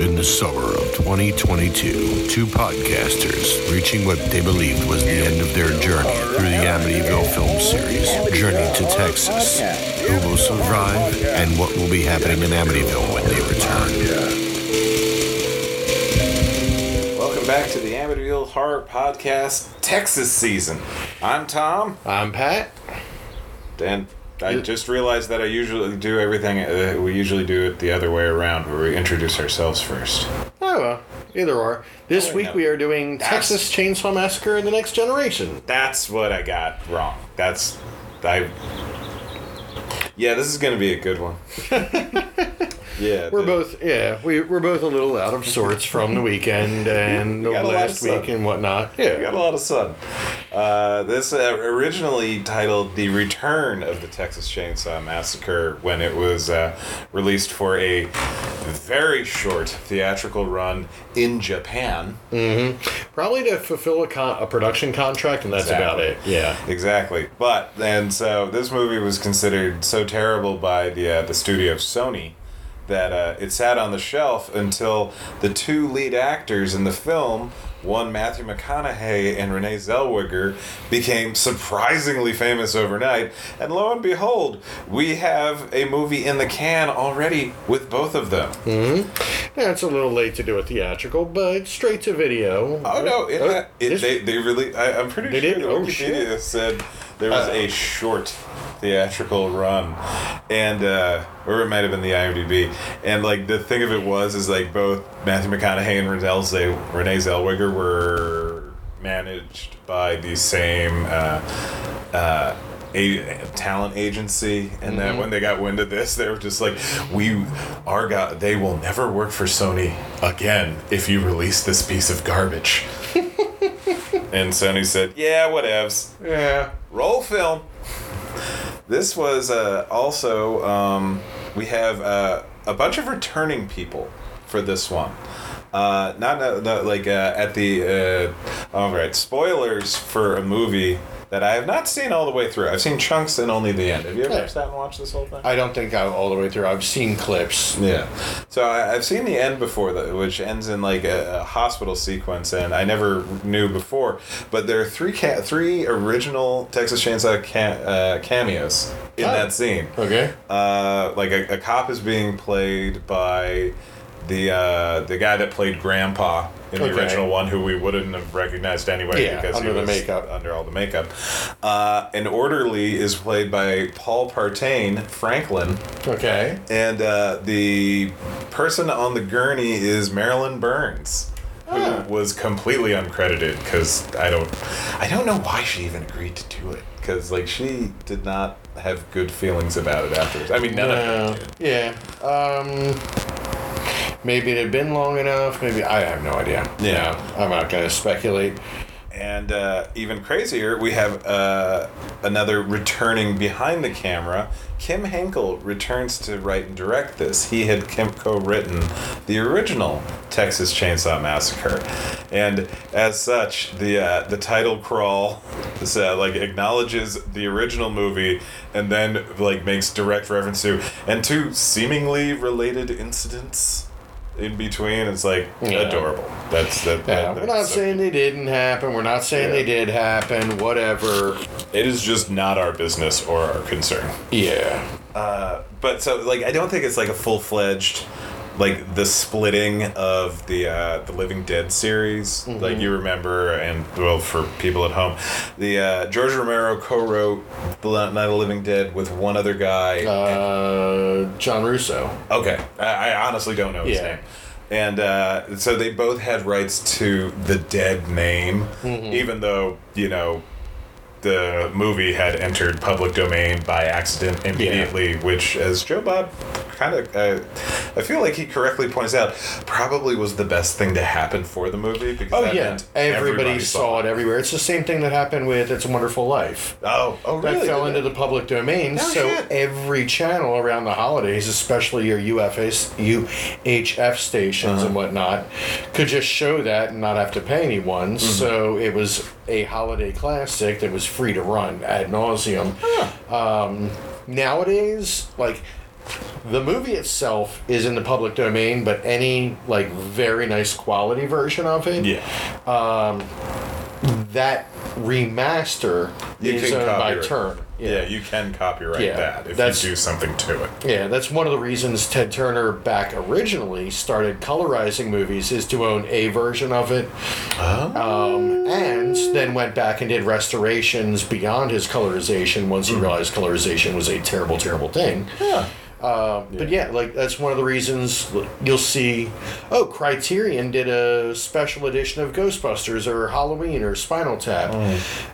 In the summer of 2022, two podcasters reaching what they believed was the end of their journey through the Amityville film series, Journey to Texas. Who will survive and what will be happening in Amityville when they return? Welcome back to the Amityville Horror Podcast Texas season. I'm Tom, I'm Pat. and I just realized that I usually do everything. Uh, we usually do it the other way around, where we introduce ourselves first. Oh, well, either or. This Oh, week no. we are doing That's- Texas Chainsaw Massacre: and The Next Generation. That's what I got wrong. That's I. Yeah, this is gonna be a good one. yeah, We're the- both, yeah, we, we're both a little out of sorts from the weekend and the last week and whatnot. Yeah, we got a lot of sun. Uh, this uh, originally titled "The Return of the Texas Chainsaw Massacre" when it was uh, released for a very short theatrical run in Japan. Hmm. Probably to fulfill a, con- a production contract, and that's about it. Yeah. Exactly, but and so this movie was considered so terrible by the uh, the studio Sony that uh, it sat on the shelf until the two lead actors in the film, one Matthew McConaughey and Renee Zellweger, became surprisingly famous overnight. And lo and behold, we have a movie in the can already with both of them. Yeah, it's a little late to do a theatrical, but straight to video. Oh no! It, Oh, it, they they really. I, I'm pretty They sure did? the Oh, Wikipedia shit. said there was Uh. a short theatrical run, and uh, or it might have been the IMDb. And like the thing of it was, is like both Matthew McConaughey and Renee, Zell- Renee Zellweger were managed by the same. Uh, uh, a talent agency, and then Mm-hmm. when they got wind of this, they were just like, "We, our guy, they will never work for Sony again if you release this piece of garbage." and Sony said, "Yeah, whatevs. Yeah. Roll film." This was uh, also um, we have uh, a bunch of returning people for this one. Uh, not, not, not like uh, at the uh, all right spoilers for a movie that I have not seen all the way through. I've seen chunks and only the end. Have you ever Yeah. sat and watched this whole thing? I don't think I'm all the way through. I've seen clips. Yeah. So I, I've seen the end before, which ends in like a, a hospital sequence, and I never knew before. But there are three ca- three original Texas Chainsaw ca- uh, cameos in Oh. that scene. Okay. Uh, like a, a cop is being played by the uh, the guy that played Grandpa in the Okay. original one, who we wouldn't have recognized anyway Yeah, because under he the was makeup. under all the makeup. Uh, an orderly is played by Paul Partain, Franklin. Okay. And uh, the person on the gurney is Marilyn Burns, who Ah. was completely uncredited because I don't, I don't know why she even agreed to do it because like she did not have good feelings about it afterwards. I mean, none of No. them did. Yeah. Um. Maybe it had been long enough. Maybe I have no idea. Yeah. No, I'm not gonna speculate. And uh, even crazier, we have uh, another returning behind the camera. Kim Henkel returns to write and direct this. He had Kim co-written the original Texas Chainsaw Massacre, and as such, the uh, the title crawl is, uh, like acknowledges the original movie, and then like makes direct reference to and two seemingly related incidents in between. It's like Yeah. adorable. That's that. Yeah, that- we're not so saying they didn't happen. We're not saying Yeah. they did happen. Whatever. It is just not our business or our concern. Yeah. Uh, but so like I don't think it's like a full fledged like the splitting of the uh, the Living Dead series. Like you remember, and well for people at home, the uh, George Romero co-wrote the Night of the Living Dead with one other guy. Uh, John Russo. Okay, I, I honestly don't know his Yeah. name. And uh, so they both had rights to the dead name, even though you know the movie had entered public domain by accident immediately, which, as Joe Bob kind of, uh, I feel like he correctly points out, probably was the best thing to happen for the movie because Oh yeah, meant everybody, saw it everywhere. It's the same thing that happened with "It's a Wonderful Life." Oh, oh, really? That fell into the public domain, No so shit. every channel around the holidays, especially your UFS, UHF stations Uh-huh. and whatnot, could just show that and not have to pay anyone. Mm-hmm. So it was a holiday classic that was free to run ad nauseum. Um, nowadays, like the movie itself is in the public domain, but any like very nice quality version of it, Yeah. um, that remaster You is can owned by. Turner. Yeah, you can copyright Yeah, that if that's- you do something to it. Yeah, that's one of the reasons Ted Turner back originally started colorizing movies is to own a version of it, um, and then went back and did restorations beyond his colorization once he realized colorization was a terrible, terrible thing. Yeah. Uh, But yeah, like that's one of the reasons you'll see. Oh, Criterion did a special edition of Ghostbusters or Halloween or Spinal Tap,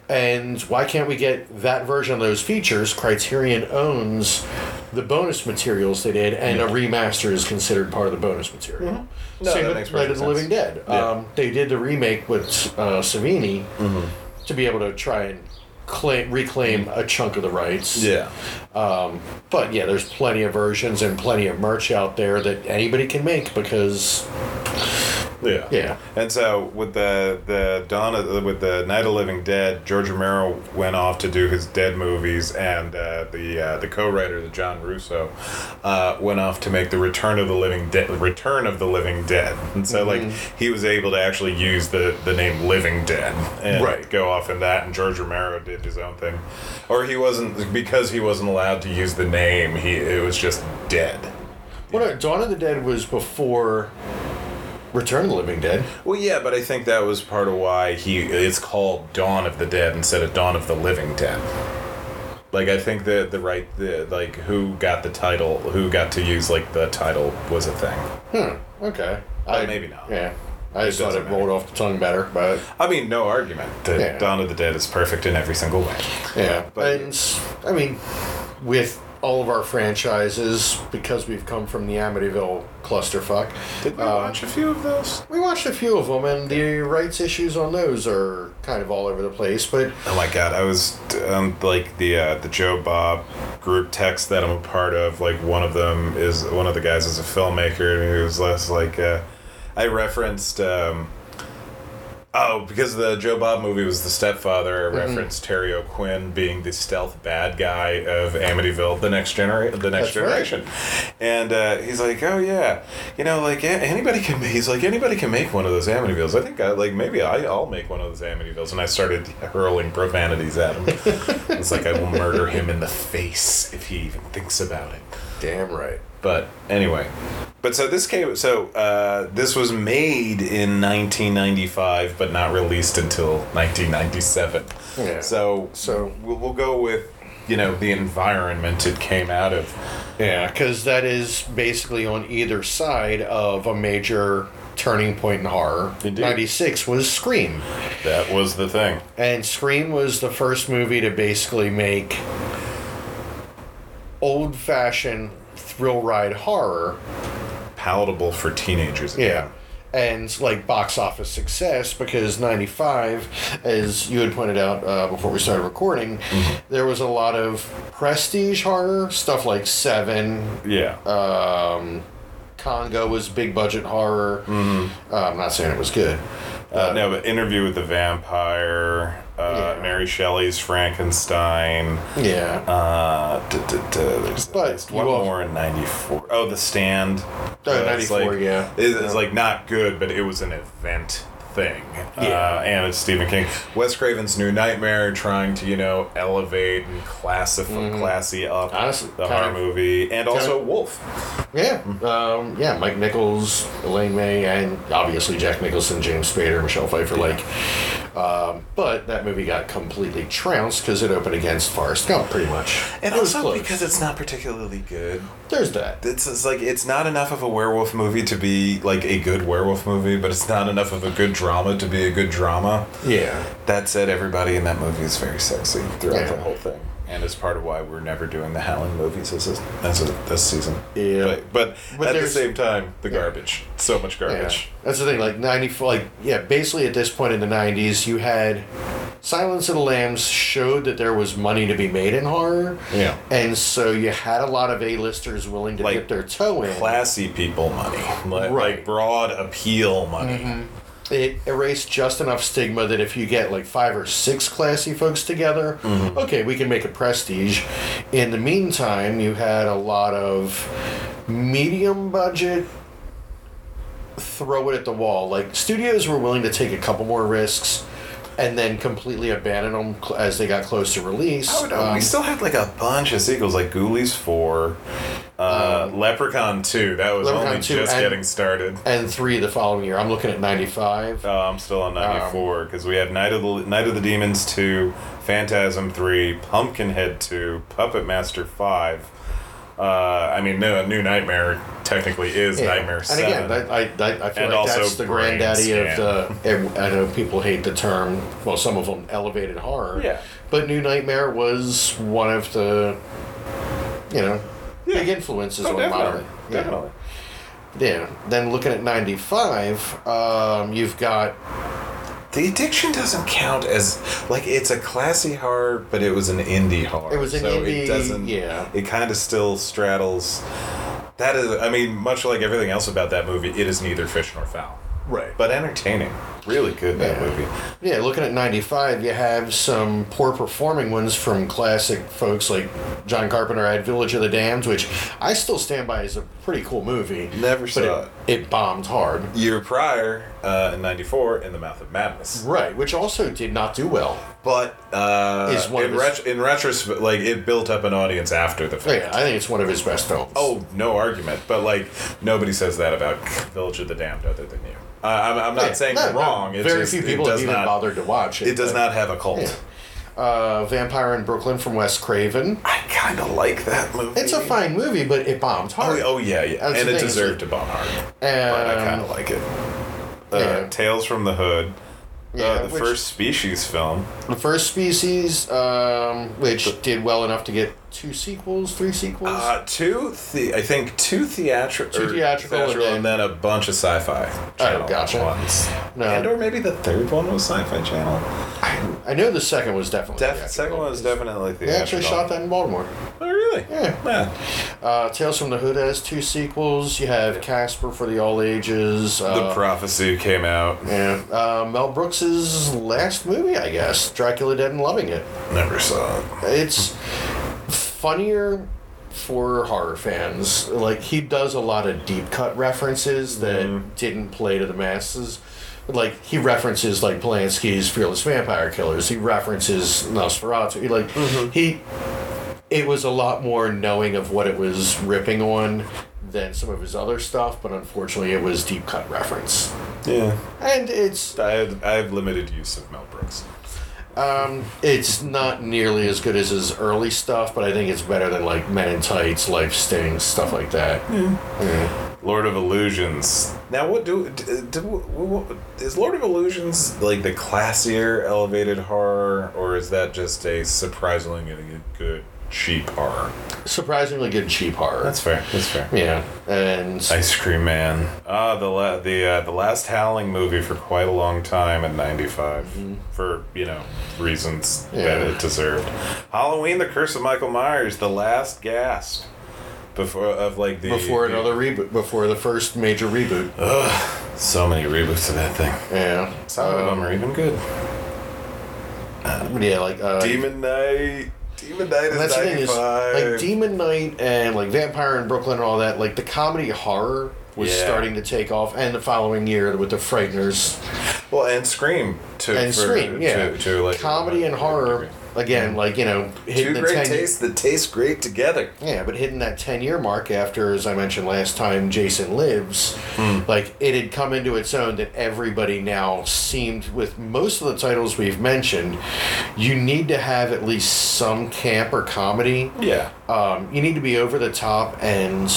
and why can't we get that version of those features? Criterion owns the bonus materials they did, and a remaster is considered part of the bonus material. No, Same that with makes Night of the Living. Dead. Yeah. Um, they did the remake with uh, Savini to be able to try and claim, reclaim a chunk of the rights. Yeah. Um, but yeah, there's plenty of versions and plenty of merch out there that anybody can make because Yeah. Yeah. And so with the the Dawn of, with the Night of the Living Dead, George Romero went off to do his Dead movies, and uh, the uh, the co-writer, the John Russo, uh, went off to make the Return of the Living Dead, Return of the Living Dead. And so like he was able to actually use the the name Living Dead and Right. go off in that. And George Romero did his own thing, or he wasn't because he wasn't allowed to use the name. He it was just Dead. well, no, Dawn of the Dead was before Return of the Living Dead. Well, yeah, but I think that was part of why he it's called Dawn of the Dead instead of Dawn of the Living Dead. Like I think the the right the like who got the title, who got to use like the title was a thing. Hmm. Okay. Uh, maybe not. Yeah. I just thought it rolled off the tongue better, but I mean, no argument that Yeah. Dawn of the Dead is perfect in every single way. yeah. But- and I mean, with all of our franchises, because we've come from the Amityville clusterfuck, Did we um, watch a few of those? we watched a few of them, and the rights issues on those are kind of all over the place. But Oh my god, I was um, like the uh, the Joe Bob group text that I'm a part of. Like one of them is one of the guys is a filmmaker, and he was less like uh, I referenced. Um, oh, because the Joe Bob movie was the stepfather. I referenced Terry O'Quinn being the stealth bad guy of Amityville, the next generation, the next That's right. generation, and uh, he's like, oh yeah, you know, like anybody can. He's like anybody can make one of those Amityvilles. I think I like maybe I, I'll make one of those Amityvilles, and I started hurling profanities at him. it's like I will murder him in the face if he even thinks about it. damn right. But anyway, but so this came. So uh, this was made in 1995, but not released until 1997. Yeah. So So- we'll, we'll go with you know the environment it came out of. Yeah, because that is basically on either side of a major turning point in horror. Indeed. 96 was Scream. That was the thing. And Scream was the first movie to basically make old fashioned thrill ride horror. Palatable for teenagers. Yeah. And like box office success because 95, as you had pointed out uh, before we started recording, there was a lot of prestige horror, stuff like Seven, Yeah. um, Congo was big budget horror. Mm-hmm. Uh, I'm not saying it was good. Uh, no, but Interview with the Vampire, uh, Yeah. Mary Shelley's Frankenstein. Yeah. Uh, there's But one al- more in '94. Oh, The Stand. Oh, Uh, it's 94, like- yeah. It's, like not good, but it was an event thing. Yeah. Uh, and it's Stephen King. Wes Craven's New Nightmare, trying to you know elevate and classify, classy up Mm-hmm. Honestly, the horror of- movie, and also of- Wolf. yeah. Um, yeah. Mike Nichols, Elaine May, and obviously Jack Nicholson, James Spader, Michelle Pfeiffer. Like, um, but that movie got completely trounced because it opened against Forrest Gump, pretty much. And It was also because it's not particularly good. there's that. It's, it's like it's not enough of a werewolf movie to be like a good werewolf movie, but it's not enough of a good drama to be a good drama. Yeah. That said, everybody in that movie is very sexy throughout Yeah. the whole thing, and it's part of why we're never doing the Howling movies as a, as a, this season. Yeah. but, but, But at the same time, the garbage, so much Yeah. garbage. That's the thing. Like ninety four, like yeah. Basically, at this point in the '90s, you had Silence of the Lambs showed that there was money to be made in horror. Yeah. And so you had a lot of A-listers willing to Like, dip their toe in. Classy people money, like, Right. like broad appeal money. Mm-hmm. It erased just enough stigma that if you get like five or six classy folks together, mm-hmm. okay, we can make a prestige. In the meantime, you had a lot of medium budget throw it at the wall. Like studios were willing to take a couple more risks and then completely abandoned them cl- as they got close to release. Oh, no, Um, we still had like a bunch of sequels, like Ghoulies 4, uh, Leprechaun 2. That was Um, Leprechaun only 2 just and- getting started. and three the following year. I'm looking at 95. Uh, I'm still on 94 Um, because we had Night of the Night of the Demons 2, Phantasm 3, Pumpkinhead 2, Puppet Master 5. Uh, I mean, no, New Nightmare technically is Yeah. Nightmare And 7. again, I, I, I feel And like that's the granddaddy of the. I know people hate the term. Well, some of them elevated horror. Yeah. But New Nightmare was one of the, you know, Yeah. big influences Oh, on definitely. modern. yeah. Definitely. Yeah. Then looking at '95, um, you've got The Addiction doesn't count as like it's a classy horror, but it was an indie horror. It was an so indie- It doesn't. yeah. It kind of still straddles. That is, I mean, much like everything else about that movie, it is neither fish nor fowl, right. but entertaining. Really good that Yeah. movie. Yeah, looking at 95, you have some poor performing ones from classic folks like John Carpenter had Village of the Damned, which I still stand by as a pretty cool movie. Never saw it. It bombed hard. Year prior, uh, in '94, In the Mouth of Madness. Right, which also did not do well. But uh, Is one in, his- ret- in retrospect, like it built up an audience after the fact. Yeah, I think it's one of his best films. Oh, no argument. But like nobody says that about Village of the Damned other than you. Uh, I'm, I'm not Yeah, saying no, you're no, wrong. It's Very just, few people have even not, bothered to watch it. It does but- not have a cult. Yeah. Uh, Vampire in Brooklyn from Wes Craven. I kind of like that movie. It's a fine movie, but it bombed Oh, hard. oh yeah, yeah, That's and it deserved to bomb hard. but I kind Um, of like it. Uh, yeah. Tales from the Hood. Yeah, uh, the which- first Species film. The first species, um, which did well enough to get two sequels, three sequels. Uh, two, the- I think two theatrical, Two theatrical and and then a bunch of sci-fi. channel gotcha. Ones. No. And or maybe the third one was Sci-Fi Channel. I know the second was definitely. Def- theatrical. second one was definitely They theatrical. actually shot that in Baltimore. Oh, really? Yeah. Yeah. Uh, Tales from the Hood has two sequels. You have Casper for the All Ages. The Uh, Prophecy came out. yeah, uh, Mel Brooks's last movie, I guess, Dracula Dead and Loving It. Never saw it. It's funnier for horror fans. Like he does a lot of deep cut references that mm-hmm. didn't play to the masses. Like he references like Polanski's Fearless Vampire Killers. He references Nosferatu. Like mm-hmm. he, it was a lot more knowing of what it was ripping on than some of his other stuff. But unfortunately, it was deep cut reference, Yeah. and it's I have, I have limited use of Mel Brooks. Um, it's not nearly as good as his early stuff, but I think it's better than like Men in Tights, Life Stinks, stuff like that. Yeah. Lord of Illusions. Now, what do, do, do what, is Lord of Illusions like the classier elevated horror, or is that just a surprisingly good cheap horror? Surprisingly good cheap horror. That's fair. That's fair. yeah, and Ice Cream Man. Ah, the la- the uh, the last Howling movie for quite a long time in '95 for you know reasons that Yeah. it deserved. Halloween: The Curse of Michael Myers, the last gasp before of like the before the- another reboot, before the first major reboot. Ugh. So many reboots of that thing. Yeah, Some of them are even good. yeah, like uh, Demon Knight. Demon Knight and is that's the thing is, like Demon Knight and like Vampire in Brooklyn and all that. Like the comedy horror was Yeah. starting to take off, and the following year with the Frighteners well, and Scream too. and for- Scream, yeah, to, to like comedy and horror. Again, like you know, hitting Two the great 10 tastes that taste great together. Yeah, but hitting that 10 year mark after, as I mentioned last time, Jason Lives, Hmm. like it had come into its own that everybody now seemed, with most of the titles we've mentioned, you need to have at least some camp or comedy. Yeah. Um, you need to be over the top and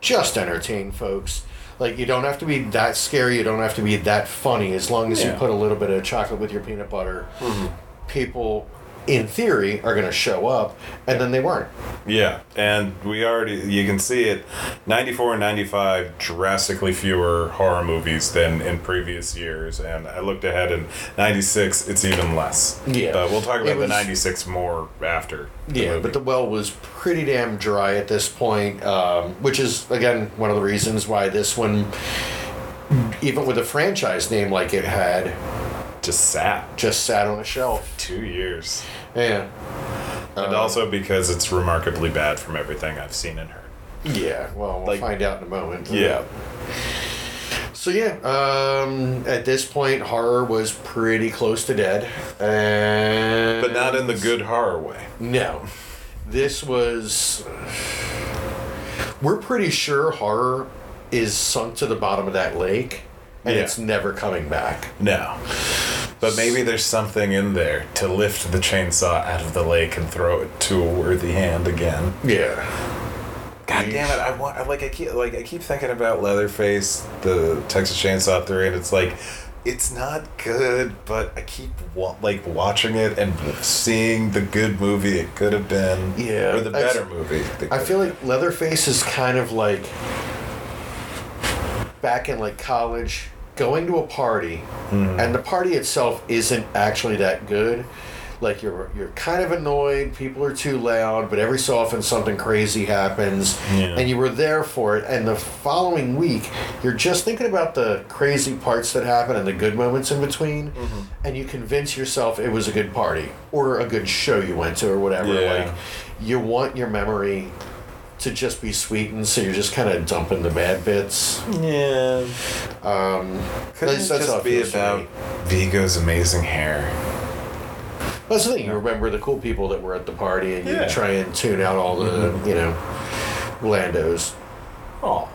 just entertain folks. Like, you don't have to be that scary, you don't have to be that funny, as long as you put a little bit of chocolate with your peanut butter. People, in theory, are going to show up, and then they weren't. Yeah, and we already you can see it 94 and 95 drastically fewer horror movies than in previous years and I looked ahead in 96 it's even less. Yeah. But we'll talk about the 96 more after. Yeah, movie. but the well was pretty damn dry at this point, um, which is again one of the reasons why this one even with a franchise name like it had, Just sat just sat on a shelf. two years. Yeah. And Uh, also because it's remarkably bad from everything I've seen and heard. Yeah, well, we'll Like- find out in a moment. Yeah. So yeah, um, at this point, horror was pretty close to dead, and But not in the good horror way. No, this was. We're pretty sure horror is sunk to the bottom of that lake, and Yeah. it's never coming back. No. But maybe there's something in there to lift the chainsaw out of the lake and throw it to a worthy hand again. Yeah. God damn it! I want I, like I keep like I keep thinking about Leatherface, the Texas Chainsaw Three, and it's like it's not good, but I keep wa- like watching it and seeing the good movie it could have been, Yeah, or the I- better movie. I feel like Leatherface is kind of like back in like college, going to a party, mm. and the party itself isn't actually that good. Like you're you're kind of annoyed, people are too loud, but every so often something crazy happens, Yeah. and you were there for it. And the following week, you're just thinking about the crazy parts that happen and the good moments in between, mm-hmm. and you convince yourself it was a good party or a good show you went to or whatever. Yeah. Like you want your memory to just be sweetened, so you're just kind of dumping the bad bits. Yeah. Um, Couldn't it just be about me. Viggo's amazing hair? That's the thing. You remember the cool people that were at the party, and you try and tune out all the you know Landos. Oh,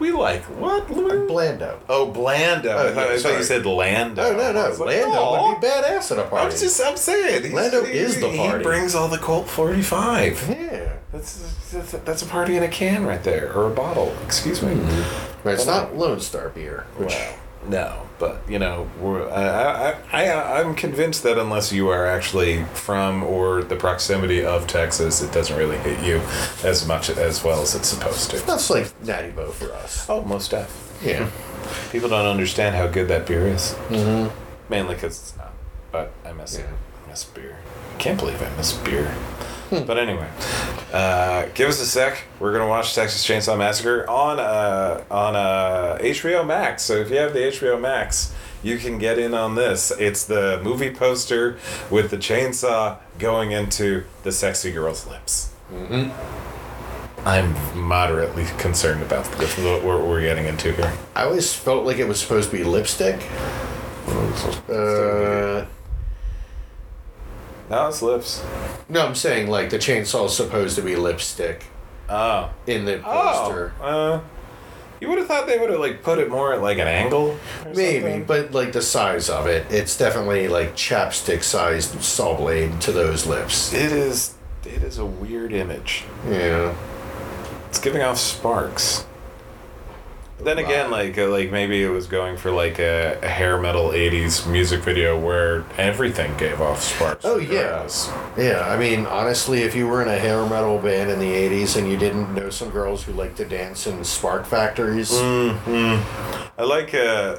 we like what? Blando. Oh, Blando. I, Oh, thought, yeah, I thought sorry. you said Lando. No, no, no. I like, Lando "Aw." would be badass at a party. I'm just, I'm saying. he's- Lando he- is the party. He brings all the Colt 45. yeah. That's, that's, that's a party in a can right there, or a bottle. Excuse me. But it's not Lone Star beer, which Well, no, but you know, we're, I, I, I, I'm convinced that unless you are actually from or the proximity of Texas, it doesn't really hit you as much as well as it's supposed to. that's like Natty Bo for us. Oh, most def. Yeah. People don't understand how good that beer is. Mm-hmm. Mainly because it's not. But I miss it. I miss beer. I can't believe I miss beer. but anyway, uh, give us a sec. We're gonna watch Texas Chainsaw Massacre on uh, on uh, HBO Max. So if you have the HBO Max, you can get in on this. It's the movie poster with the chainsaw going into the sexy girl's lips. Mm-hmm. I'm moderately concerned about what we're, we're getting into here. I always felt like it was supposed to be lipstick. Uh, No, it's lips. no, I'm saying like the chainsaw is supposed to be lipstick Oh. in the Oh. poster. Uh, you would have thought they would have like put it more at like an angle. or Maybe, something. but like the size of it, it's definitely like chapstick sized saw blade to those lips. it is. It is a weird image. Yeah. It's giving off sparks. Then again, like uh, like maybe it was going for like a, a hair metal '80s music video where everything gave off sparks. Oh, yeah. Yeah, I mean, honestly, if you were in a hair metal band in the 80s and you didn't know some girls who like to dance in spark factories, I like uh,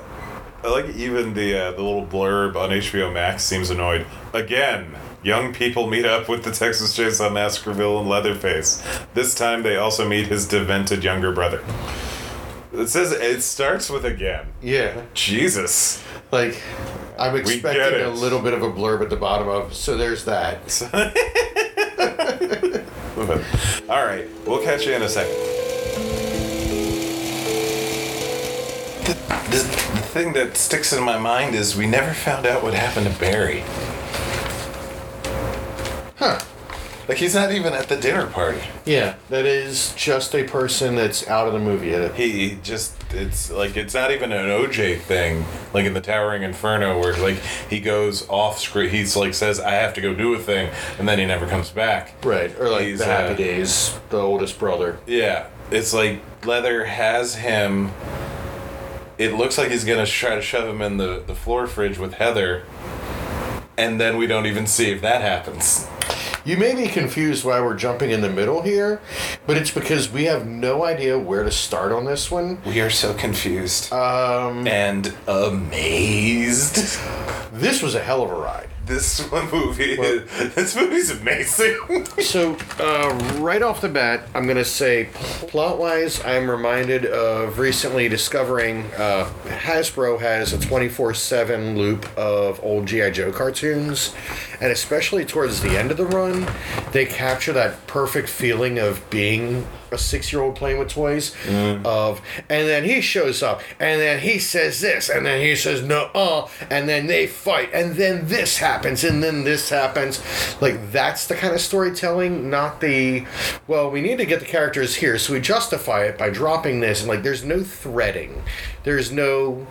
I like even the uh, the little blurb on HBO Max seems annoyed. Again, young people meet up with the Texas Chainsaw Massacre villain Leatherface. This time they also meet his demented younger brother. It says it starts with again. yeah, Jesus. like I'm expecting a little bit of a blurb at the bottom of. So there's that. All right, we'll catch you in a second. The, the, the thing that sticks in my mind is we never found out what happened to Barry. Huh. Like he's not even at the dinner party. Yeah, that is just a person that's out of the movie. He just it's like it's not even an OJ thing like in the Towering Inferno where like he goes off screen he's like says I have to go do a thing and then he never comes back. Right, or like He's, the Happy uh, Days, the oldest brother. Yeah, it's like Leather has him. It looks like he's gonna try to shove him in the the floor fridge with Heather, and then we don't even see if that happens. You may be confused why we're jumping in the middle here, but it's because we have no idea where to start on this one. We are so confused Um, and amazed. This was a hell of a ride. This one movie, this movie's amazing. So, uh, right off the bat, I'm going to say plot wise, I'm reminded of recently discovering uh, Hasbro has a 24 7 loop of old G.I. Joe cartoons. And especially towards the end of the run, they capture that perfect feeling of being a six year old playing with toys. Of, and then he shows up, and then he says this, and then he says no, uh, and then they fight, and then this happens, and then this happens. Like, that's the kind of storytelling, not the, well, we need to get the characters here, so we justify it by dropping this, and like, there's no threading. There's no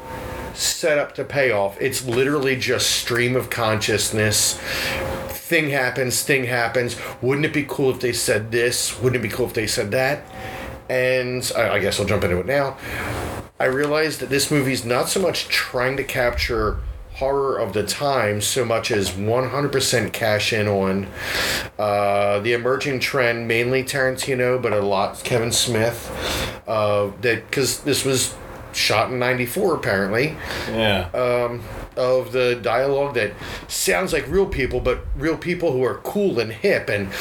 setup to payoff. It's literally just stream of consciousness. Thing happens, thing happens. Wouldn't it be cool if they said this? Wouldn't it be cool if they said that? And I, I guess I'll jump into it now. I realized that this movie's not so much trying to capture horror of the time so much as 100% cash in on uh, the emerging trend, mainly Tarantino, but a lot Kevin Smith. Uh, that because this was shot in '94 apparently yeah. Um of the dialogue that sounds like real people, but real people who are cool and hip and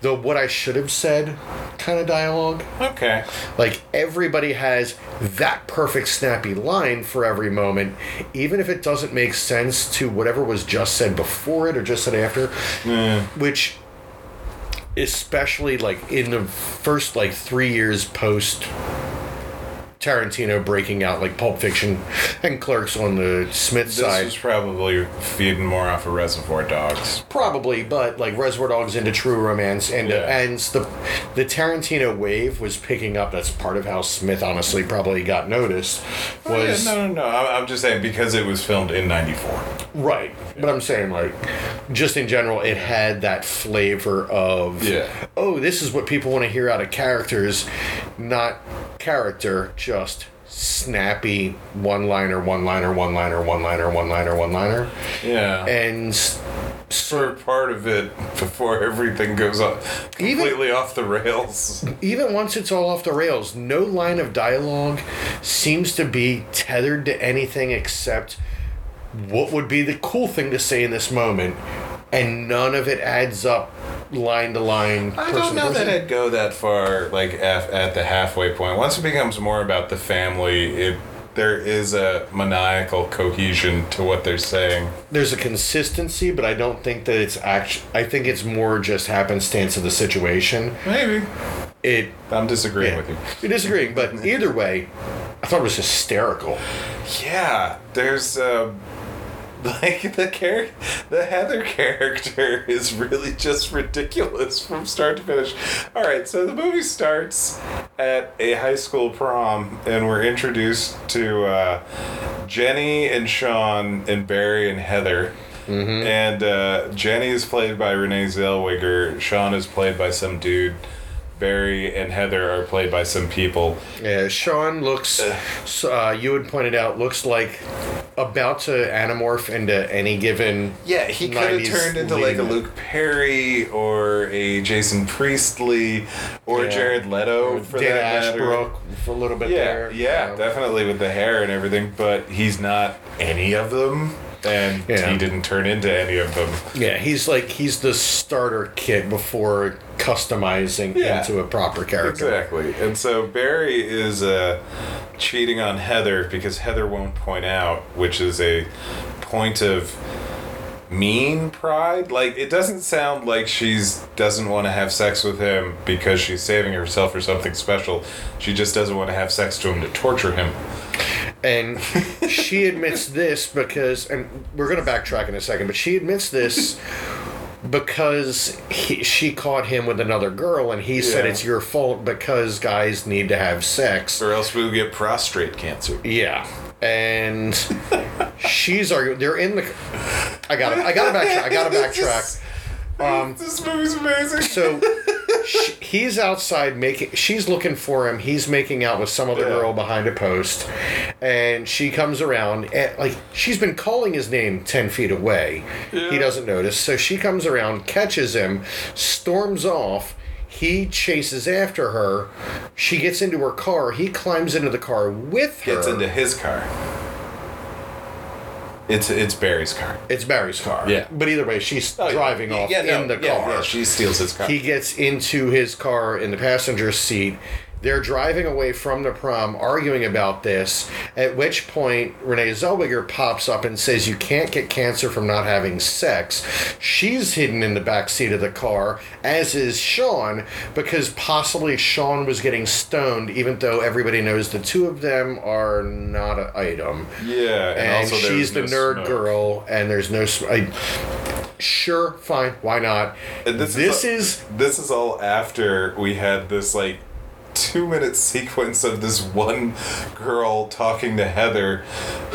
the what I should have said kind of dialogue. okay. Like everybody has that perfect snappy line for every moment, even if it doesn't make sense to whatever was just said before it or just said after. Which especially like in the first like three years post Tarantino breaking out like Pulp Fiction and Clerks on the Smith This side. was probably feeding more off of Reservoir Dogs. Probably, but like Reservoir Dogs into True Romance and Yeah. and the the Tarantino wave was picking up. That's part of how Smith honestly probably got noticed. Was Oh, yeah, no, no, no. I'm, I'm just saying because it was filmed in '94. right, but I'm saying like just in general, it had that flavor of Yeah. oh, this is what people want to hear out of characters, not character, just snappy one liner, one liner, one liner, one liner, one liner, one liner, Yeah. and for part of it before everything goes off Even- completely off the rails. even once it's all off the rails, no line of dialogue seems to be tethered to anything except what would be the cool thing to say in this moment, and none of it adds up line to line. I don't know that. I'd go that far, like at, at the halfway point. Once it becomes more about the family, it there is a maniacal cohesion to what they're saying. There's a consistency, but I don't think that it's act. I think it's more just happenstance of the situation. Maybe It. I'm disagreeing Yeah. with you. You're disagreeing, but either way, I thought it was hysterical. Yeah, there's uh, like the char- the Heather character is really just ridiculous from start to finish. All right, so the movie starts at a high school prom, and we're introduced to uh, Jenny and Sean and Barry and Heather. And uh, Jenny is played by Renee Zellweger. Sean is played by some dude. Barry and Heather are played by some people. Yeah, Sean looks. Uh, you had pointed out looks like about to anamorph into any given. Yeah, he could have turned into like a Luke Perry or a Jason Priestley or Yeah. Jared Leto for Dan that matter. Ashbrook for a little bit Yeah, there. yeah, Um, definitely with the hair and everything, but he's not any of them, and Yeah. he didn't turn into any of them. Yeah, he's like he's the starter kit before customizing Yeah. into a proper character. Exactly, and so Barry is uh, cheating on Heather because Heather won't point out, which is a point of mean pride like it doesn't sound like she's doesn't want to have sex with him because she's saving herself for something special she just doesn't want to have sex to him to torture him And she admits this because, and we're going to backtrack in a second, but she admits this because he, she caught him with another girl, and he said it's your fault because guys need to have sex. or else we'll get prostate cancer Yeah. And she's arguing. They're in the. I got. to I got to backtrack. I got to backtrack. Um, this movie's amazing So sh he's outside making. She's looking for him. He's making out with some other Yeah. girl behind a post, and she comes around. And, like she's been calling his name ten feet away. He doesn't notice. So she comes around, catches him, storms off. He chases after her. She gets into her car. He climbs into the car with her. gets into his car It's it's Barry's car. It's Barry's car. Yeah. But either way, she's Oh, driving Yeah, off yeah, no, in the yeah, car. Yeah, she steals his car. He gets into his car in the passenger seat. They're driving away from the prom, arguing about this. At which point, Renee Zellweger pops up and says, "You can't get cancer from not having sex." She's hidden in the back seat of the car, as is Sean, because possibly Sean was getting stoned, even though everybody knows the two of them are not an item. yeah, and, And, she's the no nerd smoke. girl, and there's no. sm- I, sure, fine, why not? And this, this is, is this is all after we had this like two minute sequence of this one girl talking to Heather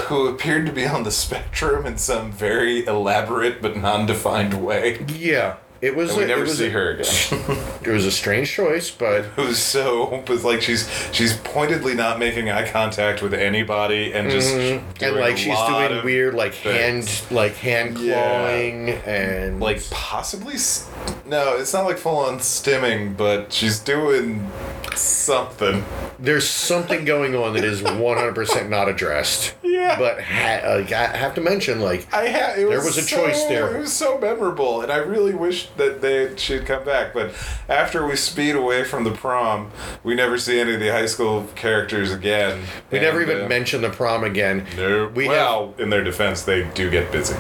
who appeared to be on the spectrum in some very elaborate but non-defined way. Yeah, it was. And we a- never it see a- her again. It was a strange choice, but it was so was like she's she's pointedly not making eye contact with anybody and just Mm-hmm. and like she's doing weird like things. hand like hand Yeah. clawing and like possibly no it's not like full on stimming but she's doing something there's something going on that is 100% not addressed. Yeah. But ha- uh, I have to mention like I had it There was, was a so- choice there. It was so memorable, and I really wish that they she'd come back. But after we speed away from the prom, we never see any of the high school characters again. we never even uh, mention the prom again. No. We well, in their defense, they do get busy.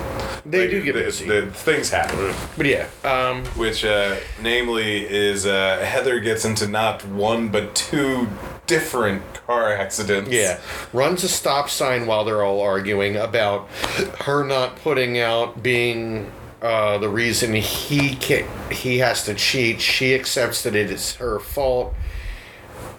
They Like, do get busy. The, things happen. But yeah, um Which, uh, namely, is uh, Heather gets into not one but two different car accidents. Yeah, runs a stop sign while they're all arguing about her not putting out being uh, the reason he can he has to cheat. She accepts that it is her fault.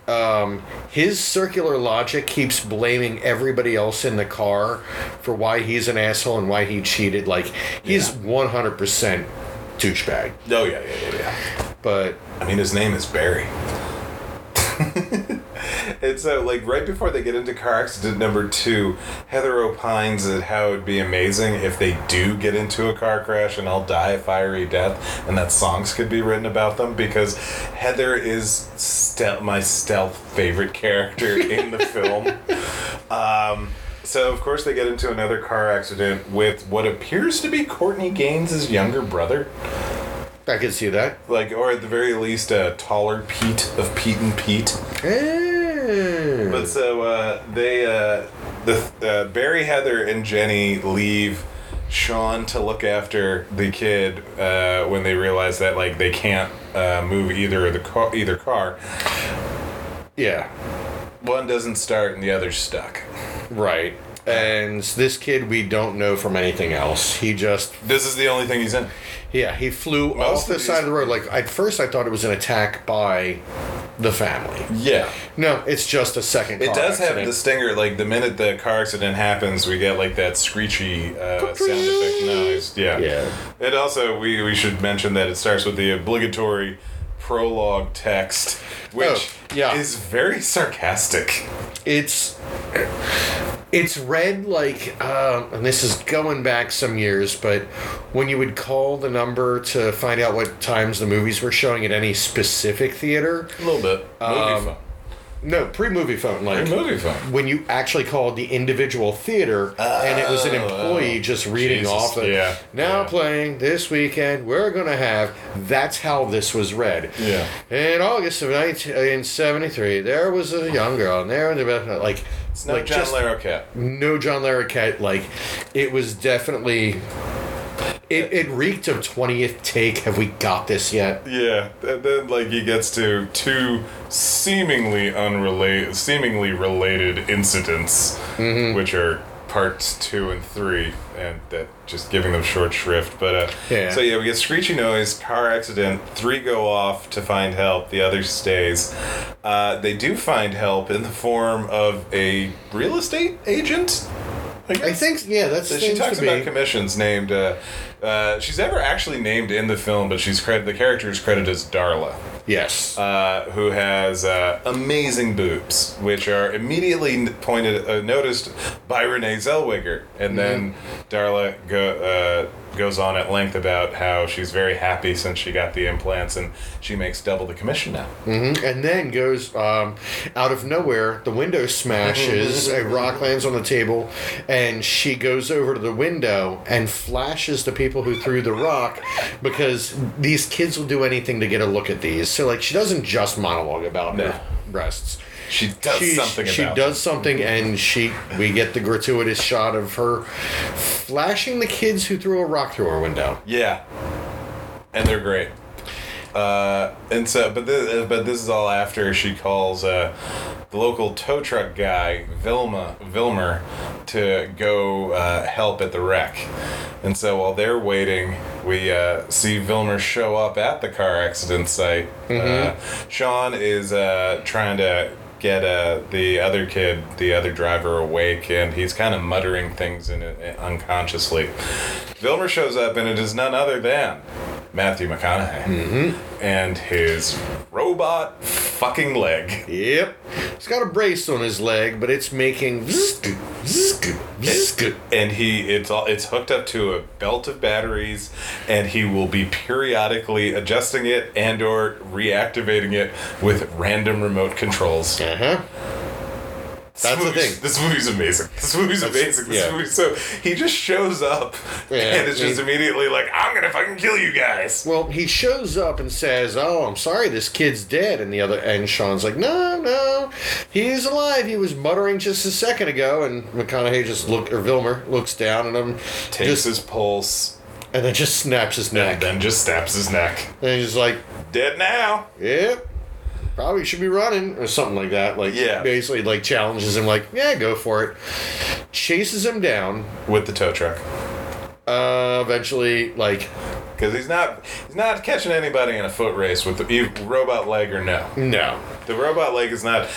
Um, his circular logic keeps blaming everybody else in the car for why he's an asshole and why he cheated. Like he's one hundred percent douchebag. Oh yeah, yeah, yeah, yeah. But I mean, his name is Barry. It's uh, like right before they get into car accident number two, Heather opines that how it'd be amazing if they do get into a car crash and all die a fiery death, and that songs could be written about them because Heather is stel- my stealth favorite character in the film. Um, so of course they get into another car accident with what appears to be Courtney Gains' younger brother I could see that. like or at the very least a taller Pete of Pete and Pete. Eh. But so uh, they uh, the uh, Barry, Heather, and Jenny leave Sean to look after the kid uh, when they realize that like they can't uh, move either of the car, either car. yeah. One doesn't start and the other's stuck. Right. And this kid we don't know from anything else. He just This is the only thing he's in. yeah, he flew Most off the of side these- of the road. Like at first I thought it was an attack by the family. Yeah. No, it's just a second It car does have accident. the stinger. Like the minute the car accident happens, we get like that screechy uh, sound effect noise. Yeah. Yeah. It also we we should mention that it starts with the obligatory prologue text, which Oh, yeah. is very sarcastic. It's it's read like uh, and this is going back some years, but when you would call the number to find out what times the movies were showing at any specific theater, A little bit. Um. No pre-movie phone, like Movie phone. when you actually called the individual theater and it was an Oh, employee oh. just reading Jesus, off the yeah, now yeah. playing this weekend we're gonna have that's how this was read Yeah. in august of 1973 there was a young girl and there was a like It's no like John Larroquette. no john larroquette like it was definitely it, it reeked of 20th take have we got this yet Yeah, and then like he gets to two seemingly unrelated, seemingly related incidents, Mm-hmm. which are parts two and three, and that just giving them short shrift. But uh, Yeah. so yeah, we get screechy noise, car accident. Three go off to find help. The other stays. Uh, they do find help in the form of a real estate agent. I, i think yeah that's So she talks about commissions named. Uh, uh, she's never actually named in the film, but she's credit. The character is credited as Darla. Yes. uh, who has uh, amazing boobs, which are immediately pointed uh, noticed by Renee Zellweger, and then Darla go, uh, goes on at length about how she's very happy since she got the implants, and she makes double the commission now. and then goes um, out of nowhere. The window smashes. a rock lands on the table, and she goes over to the window and flashes the people who threw the rock because these kids will do anything to get a look at these. So like she doesn't just monologue about No. her breasts. She does she, something she does something and she we get the gratuitous shot of her flashing the kids who threw a rock through her window Yeah, and they're great. Uh, and so, but this, but this is all after she calls uh, the local tow truck guy, Vilma Vilmer, to go uh, help at the wreck. And so while they're waiting, we uh, see Vilmer show up at the car accident site. Uh, Sean is uh, trying to get uh, the other kid, the other driver, awake, and he's kind of muttering things in it unconsciously. Vilmer shows up, and it is none other than Matthew McConaughey and his robot fucking leg. yep he's got a brace on his leg but it's making vzz, vzz, vzz. And he it's all it's hooked up to a belt of batteries, and he will be periodically adjusting it and or reactivating it with random remote controls. uh-huh That's the thing. This movie's amazing. This movie's amazing. This yeah. movie. So he just shows up, Yeah, and it's just he- immediately like, "I'm gonna fucking kill you guys." Well, he shows up and says, "Oh, I'm sorry, this kid's dead." And the other, and Sean's like, "No, no, he's alive. He was muttering just a second ago." And McConaughey just look, or Vilmer looks down at him, Takes just, his pulse, and then just snaps his neck. and then just snaps his neck. And he's like, Dead now. "Yep." Probably should be running or something like that. Like, Yeah. basically, like challenges him, like, "Yeah, go for it." Chases him down. with the tow truck Uh, eventually, like, because he's not he's not catching anybody in a foot race with the robot leg or no. no, The robot leg is not.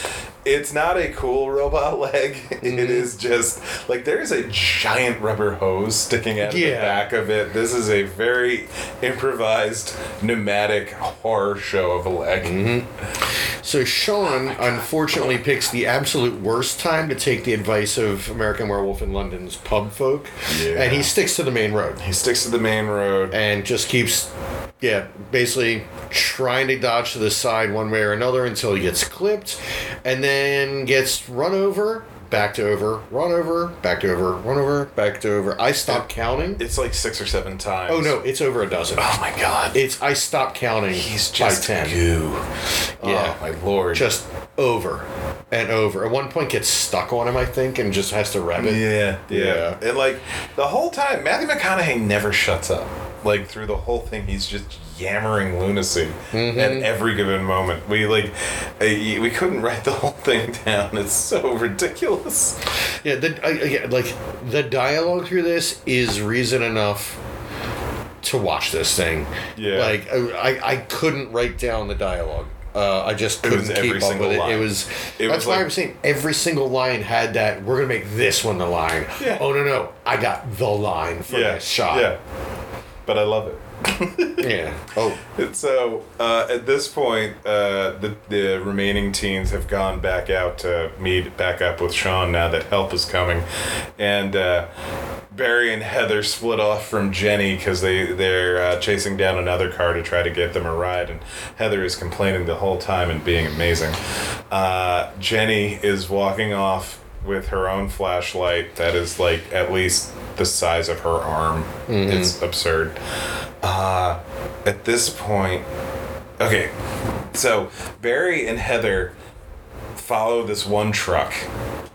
It's not a cool robot leg. Mm-hmm. It is just like there's a giant rubber hose sticking out of the back of it. This is a very improvised pneumatic horror show of a leg. Mm-hmm. So Sean unfortunately picks the absolute worst time to take the advice of American Werewolf in London's pub folk, Yeah. and he sticks to the main road He sticks to the main road. and just keeps, yeah, basically trying to dodge to the side one way or another until he gets clipped, and then gets run over. Back to over, run over, back to over, run over, back to over. I stopped counting. It's like six or seven times. Oh no, it's over a dozen. Oh my god. It's I stopped counting. He's by just ten. goo. Oh, yeah. Oh my lord. just over and over. At one point, gets stuck on him, I think, and just has to rev it. Yeah, yeah, Yeah. And like the whole time, Matthew McConaughey never shuts up. Like through the whole thing, he's just yammering lunacy Mm-hmm. at every given moment. We like, we couldn't write the whole thing down. It's so ridiculous. Yeah, the, I, I- like the dialogue through this is reason enough to watch this thing. Yeah. like I, I, I couldn't write down the dialogue. Uh, I just couldn't keep up with it. line. It was. It that's was why like- I'm saying every single line had that. We're gonna make this one the line. Yeah. Oh no no! I got the line for yeah, this shot. yeah. But I love it. Yeah. Oh. And so uh, at this point, uh, the the remaining teens have gone back out to meet back up with Sean now that help is coming, and uh, Barry and Heather split off from Jenny because they they're uh, chasing down another car to try to get them a ride, and Heather is complaining the whole time and being amazing. Uh, Jenny is walking off with her own flashlight that is like at least the size of her arm. It's absurd. Uh, at this point, okay, so Barry and Heather follow this one truck,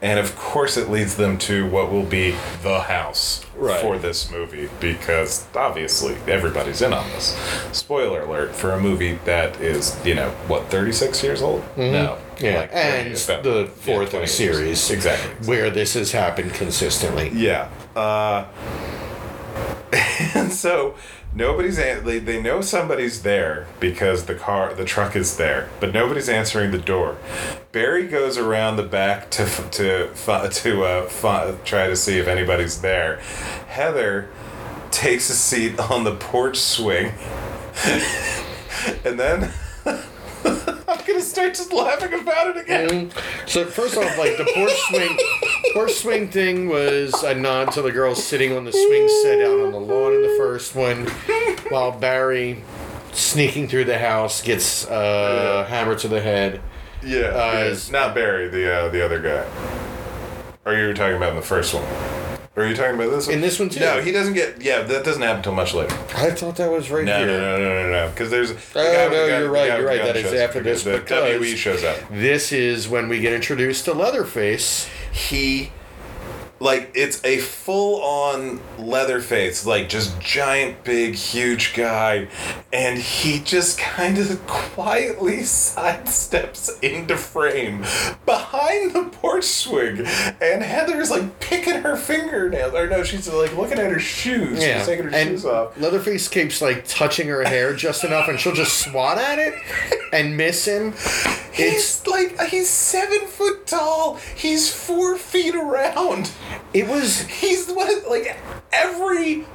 and of course, it leads them to what will be the house Right. for this movie because obviously everybody's in on this. Spoiler alert for a movie that is, you know, what, 36 years old? No. Yeah, like and the fourth 20 in a years. series, Exactly. where this has happened consistently. Yeah. Uh, and so nobody's an- they, they know somebody's there because the car the truck is there, but nobody's answering the door. Barry goes around the back to to to uh, try to see if anybody's there. Heather takes a seat on the porch swing, and then just laughing about it again. Mm-hmm. So first off, like the porch swing, porch swing thing was a nod to the girl sitting on the swing set out on the lawn in the first one, while Barry, sneaking through the house, gets uh, hammer to the head. Yeah, Uh, yeah. not Barry, the uh, the other guy. Or you were talking about in the first one? Are you talking about this one? In this one, too. No, he doesn't get. Yeah, that doesn't happen until much later. I thought that was right No, here. no, no, no, no, no. Because there's. the Oh, guy no, you're right, guy you're right, that is after this The because- WE shows up. This is when we get introduced to Leatherface. he like it's a full on leatherface like just giant big huge guy and he just kind of quietly sidesteps into frame behind the porch swing and heather's like picking her fingernails or no she's like looking at her shoes she's taking her and shoes off Leatherface keeps like touching her hair just enough, and she'll just swat at it and miss him. It's He's like he's seven foot tall. He's four feet around. It was He's what like every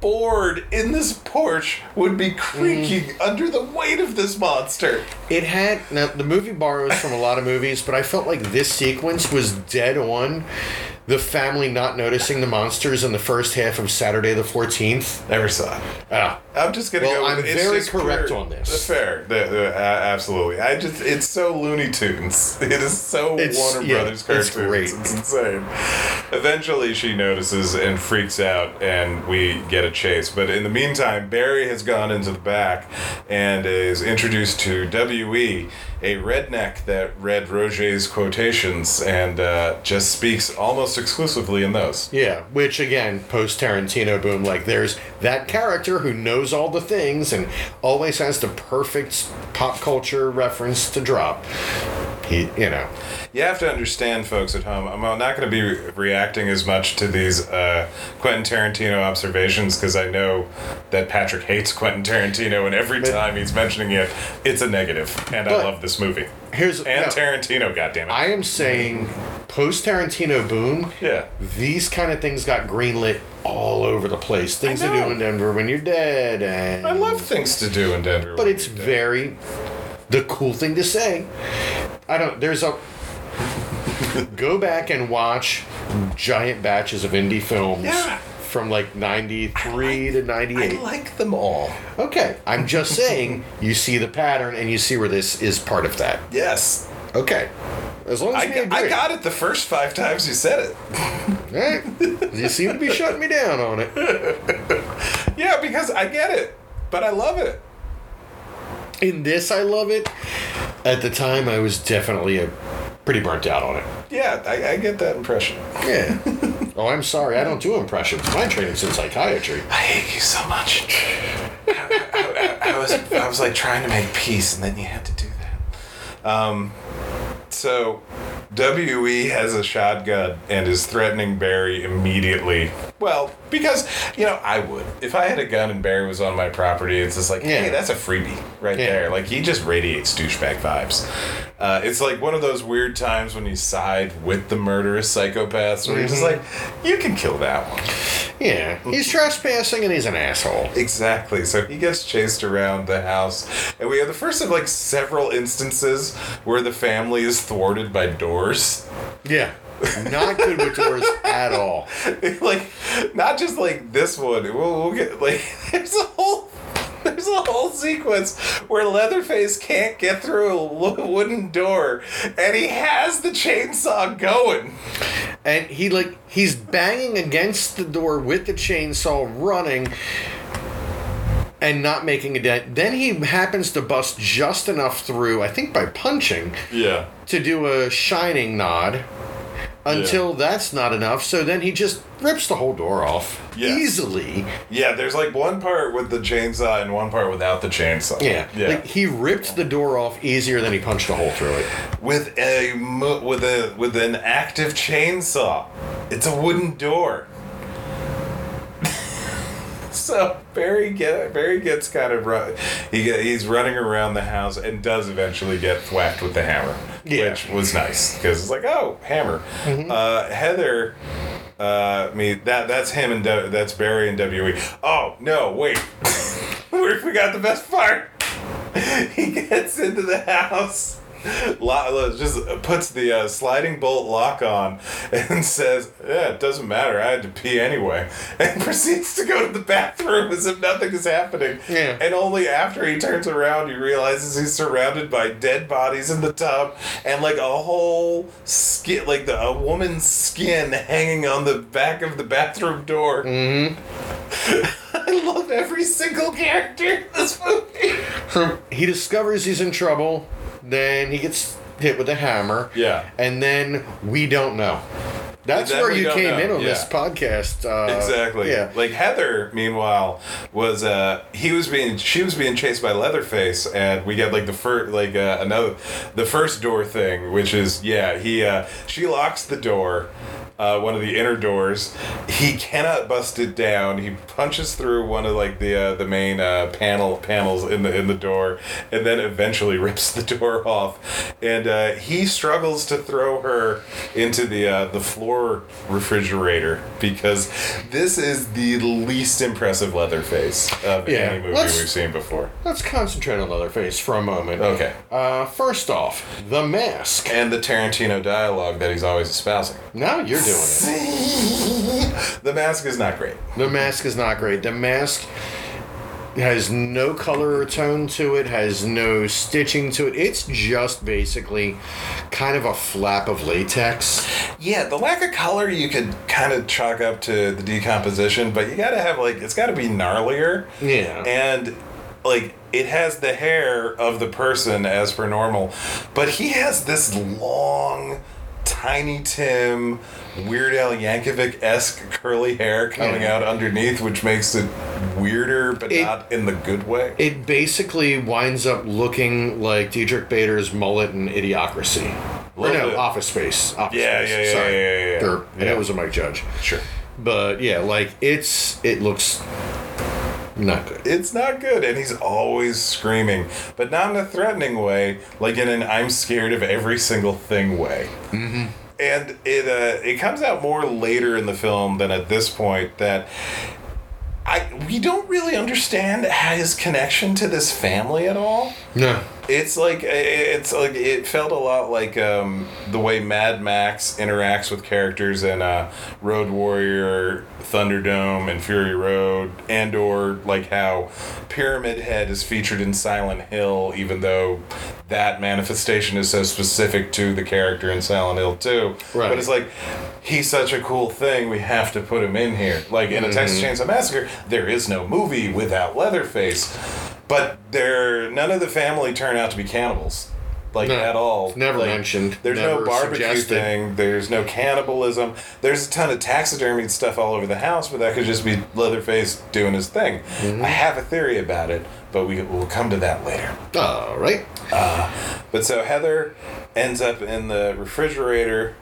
board in this porch would be creaking mm-hmm. under the weight of this monster. it had now the movie borrows from a lot of movies, but I felt like this sequence was dead on. The family not noticing the monsters in the first half of Saturday the Fourteenth. Never saw it. Ah, I'm just gonna Well, go. With I'm it. Very just correct pure- on this. That's Fair, The- the- a- absolutely. I just it's so Looney Tunes. It is so It's- Warner yeah, Brothers it's great. It's insane. Eventually, she notices and freaks out, and we get a chase. But in the meantime, Barry has gone into the back and is introduced to We, a redneck that read Roger's quotations and uh, just speaks almost exclusively in those. yeah. Which again, post Tarantino boom, like there's that character who knows all the things and always has the perfect pop culture reference to drop. He, you know, You have to understand, folks at home. I'm not going to be re- reacting as much to these uh, Quentin Tarantino observations because I know that Patrick hates Quentin Tarantino, and every time he's mentioning it, it's a negative. And I love this movie. here's And no, Tarantino, goddammit. I am saying post Tarantino boom. yeah. these kind of things got greenlit all over the place. Things to do in Denver when you're dead, and I love things to do in Denver. But it's very the cool thing to say. I don't. There's a go back and watch giant batches of indie films. Yeah. From like 93 to 98. I like them all. Okay, I'm just saying you see the pattern and you see where this is part of that. Yes. Okay. As long as I, agree. I got it the first five times you said it. right. You seem to be shutting me down on it. Yeah, because I get it. But I love it. In this, I love it. At the time, I was definitely a pretty burnt out on it. Yeah, I, I get that impression. Yeah. oh, I'm sorry. I don't do impressions. My training's in psychiatry. I hate you so much. I, I- I was I was like trying to make peace, and then you had to do that. Um, so We has a shotgun and is threatening Barry immediately. Well, because you know I would if I had a gun and Barry was on my property. It's just like, Yeah. hey, that's a freebie right Yeah. there. Like he just radiates douchebag vibes. Uh, it's like one of those weird times when you side with the murderous psychopaths, where you're just like, you can kill that one. Yeah. He's trespassing and he's an asshole. Exactly. So he gets chased around the house, and we have the first of like several instances where the family is thwarted by doors. Yeah. Not good with doors at all. like, not just like this one. We'll, we'll get like there's a whole. There's a whole sequence where Leatherface can't get through a wooden door, and he has the chainsaw going. And he like he's banging against the door with the chainsaw running and not making a dent. Then he happens to bust just enough through, I think by punching, Yeah. to do a shining nod. Until that's not enough, so then he just rips the whole door off Yes. easily. Yeah, there's like one part with the chainsaw and one part without the chainsaw. Yeah, Yeah. Like he ripped the door off easier than he punched a hole through it. with a with a with an active chainsaw. It's a wooden door. so Barry get Barry gets kind of run, he get, he's running around the house and does eventually get thwacked with the hammer, Yeah. which was nice because it's like oh hammer. Uh, Heather. Uh, me that that's him and W- that's Barry and We. Oh no, wait, we we got the best part. he gets into the house. Just puts the uh, sliding bolt lock on and says, "Yeah, it doesn't matter. I had to pee anyway," and proceeds to go to the bathroom as if nothing is happening. Yeah. And only after he turns around, he realizes he's surrounded by dead bodies in the tub and like a whole skin, like the, a woman's skin hanging on the back of the bathroom door. Mm-hmm. I love every single character in this movie. he discovers he's in trouble. Then he gets hit with a hammer. Yeah. And then we don't know. That's where you came know, in on this podcast. Uh, Exactly. Yeah. Like Heather, meanwhile, was uh he was being she was being chased by Leatherface, and we get like the first like uh, another the first door thing, which is yeah he uh she locks the door. Uh, one of the inner doors, he cannot bust it down. He punches through one of like the uh, the main uh, panel panels in the in the door, and then eventually rips the door off. And uh, he struggles to throw her into the uh, the floor refrigerator because this is the least impressive Leatherface of Yeah, any movie let's- we've seen before. Let's concentrate on Leatherface for a moment. Okay. Uh, first off, The Mask. And the Tarantino dialogue that he's always espousing. Now you're doing it. the mask is not great. The Mask is not great. The Mask has no color or tone to it, has no stitching to it. It's just basically kind of a flap of latex. Yeah, the lack of color you could kind of chalk up to the decomposition, but you gotta have like it's gotta be gnarlier. Yeah. And like it has the hair of the person as per normal, but he has this long, tiny Tim, Weird Al Yankovic esque curly hair coming Yeah. out underneath, which makes it weirder, but It- not in the good way. It basically winds up looking like Diedrich Bader's mullet and Idiocracy. Or no, bit. Office Space. Office Yeah, Space. yeah, yeah, Sorry. yeah, yeah, yeah. And Yeah. it was a Mike Judge. sure. But yeah, like it's it looks not good. It's not good, and he's always screaming, but not in a threatening way, like in an "I'm scared of every single thing" way. Mm-hmm. And it uh, it comes out more later in the film than at this point that I we don't really understand his connection to this family at all. No. It's like it's like it felt a lot like um, the way Mad Max interacts with characters in uh, Road Warrior, Thunderdome, and Fury Road, and or like how Pyramid Head is featured in Silent Hill, even though that manifestation is so specific to the character in Silent Hill too. Right. But it's like he's such a cool thing, we have to put him in here. Like in a Texas Chainsaw Massacre, there is no movie without Leatherface. But there, none of the family turn out to be cannibals, like No, at all. it's never Like, mentioned, There's never no barbecue suggested. thing. There's no cannibalism. There's a ton of taxidermied stuff all over the house, but that could just be Leatherface doing his thing. Mm-hmm. I have a theory about it, but we will come to that later. All right. But so Heather ends up in the refrigerator.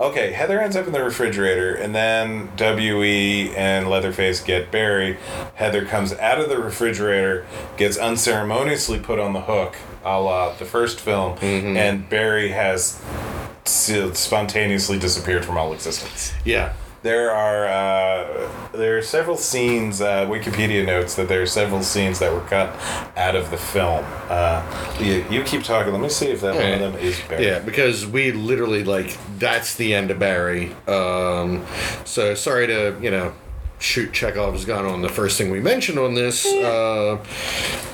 Okay, Heather ends up in the refrigerator, and then W.E. and Leatherface get Barry. Heather comes out of the refrigerator, gets unceremoniously put on the hook, a la the first film, mm-hmm. and Barry has spontaneously disappeared from all existence. Yeah. There are uh, there are several scenes. Uh, Wikipedia notes that there are several scenes that were cut out of the film. Uh, you, you keep talking. Let me see if that one of them is Barry. Yeah, because we literally like that's the end of Barry. Um, so sorry to you know shoot Chekhov's gun on the first thing we mentioned on this. Uh,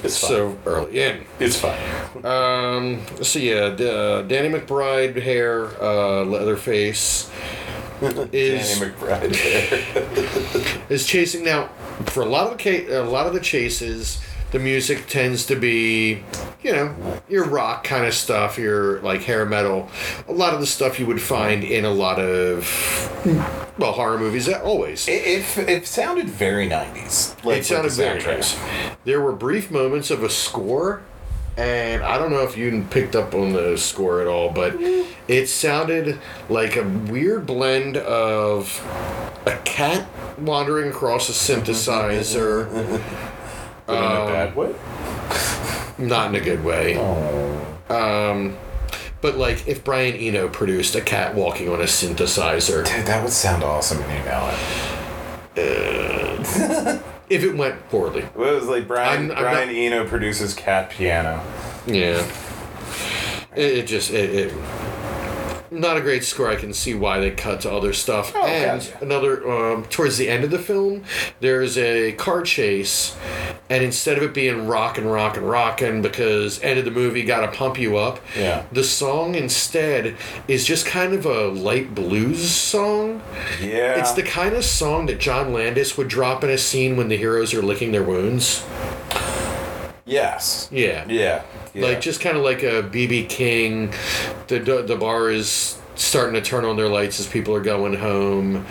It's fine. so early in. It's fine. Um, so yeah, uh, Danny McBride hair, uh, Leatherface is Danny McBride. is chasing now for a lot of the ca- a lot of the chases. The music tends to be, you know, your rock kind of stuff, your like hair metal. A lot of the stuff you would find in a lot of well horror movies. Uh, always. it, it, it sounded very nineties. like, it sounded very nice. There were brief moments of a score, and I don't know if you picked up on the score at all, but it sounded like a weird blend of a cat wandering across a synthesizer, But in a bad way. not in a good way. Um, but like if Brian Eno produced a cat walking on a synthesizer, Dude, that would sound awesome in you now. If it went poorly. It was like Brian I'm- I'm Brian not- Eno produces Cat Piano. Yeah. It, it just it, it not a great score. I can see why they cut to other stuff. Oh, and gotcha. another um, towards the end of the film, there's a car chase, and instead of it being rock and rock and rockin' because end of the movie got to pump you up. Yeah. The song instead is just kind of a light blues song. Yeah. It's the kind of song that John Landis would drop in a scene when the heroes are licking their wounds. Yes. Yeah. Yeah. yeah. Like just kind of like a BB King. The the bar is starting to turn on their lights as people are going home.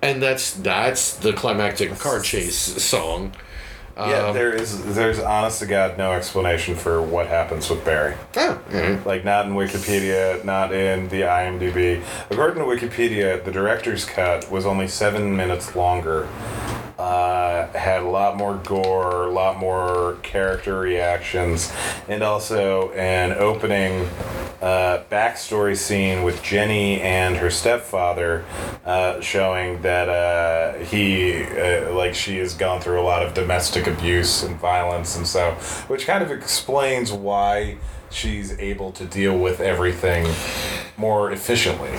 And that's that's the climactic car chase song. Yeah, Um, there is. There's honest to God no explanation for what happens with Barry. Oh, alright. Like not in Wikipedia, not in the IMDb. According to Wikipedia, the director's cut was only seven minutes longer. Uh, had a lot more gore, a lot more character reactions, and also an opening uh, backstory scene with Jenny and her stepfather, uh, showing that uh, he, uh, like, she has gone through a lot of domestic abuse and violence, and so, which kind of explains why she's able to deal with everything more efficiently.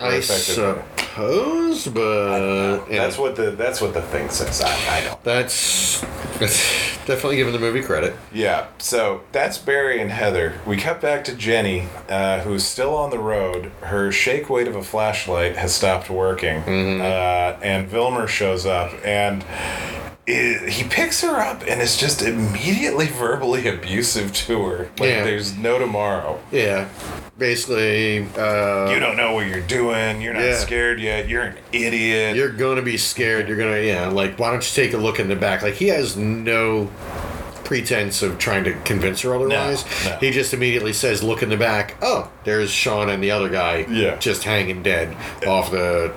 I suppose, but yeah, That's what the that's what the thing says. I, I don't. that's, that's definitely giving the movie credit. Yeah, so that's Barry and Heather. We cut back to Jenny, uh, who's still on the road. Her shake weight of a flashlight has stopped working, uh, and Vilmer shows up, and i he picks her up and is just immediately verbally abusive to her. Like Yeah. there's no tomorrow. Yeah, basically, uh, You don't know what you're doing. You're not Yeah. scared yet. You're an idiot. you're gonna be scared. You're gonna, yeah, like, why don't you take a look in the back? Like, he has no pretense of trying to convince her otherwise. no. He just immediately says, "Look in the back." Oh, there's Sean and the other guy. Yeah. just hanging dead off the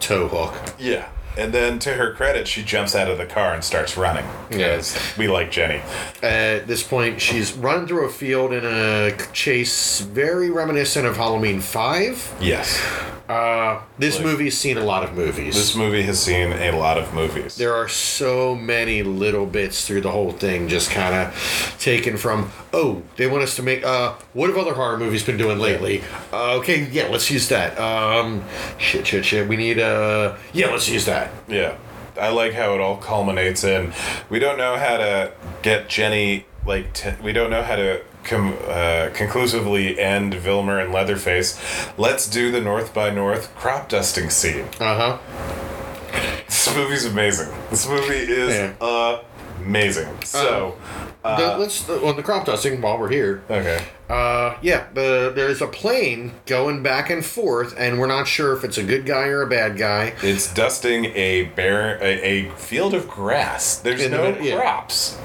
tow hook. Yeah. And then, to her credit, she jumps out of the car and starts running. Yes. We like Jenny. At this point, she's running through a field in a chase very reminiscent of Halloween Five. Yes. Uh, this Like- movie's seen a lot of movies. This movie has seen a lot of movies. there are so many little bits through the whole thing just kind of taken from oh they want us to make uh what have other horror movies been doing lately uh, okay yeah let's use that um shit shit shit we need uh yeah let's use that Yeah. I like how it all culminates in we don't know how to get Jenny like t- we don't know how to com- uh, conclusively end Vilmer and Leatherface. Let's do the North by North crop dusting scene. uh-huh This movie's amazing. This movie is amazing. So, uh, The- let's on the crop dusting while we're here okay. Uh yeah the, there's a plane going back and forth and we're not sure if it's a good guy or a bad guy It's dusting a bare a, a field of grass. There's In the no yeah. crops.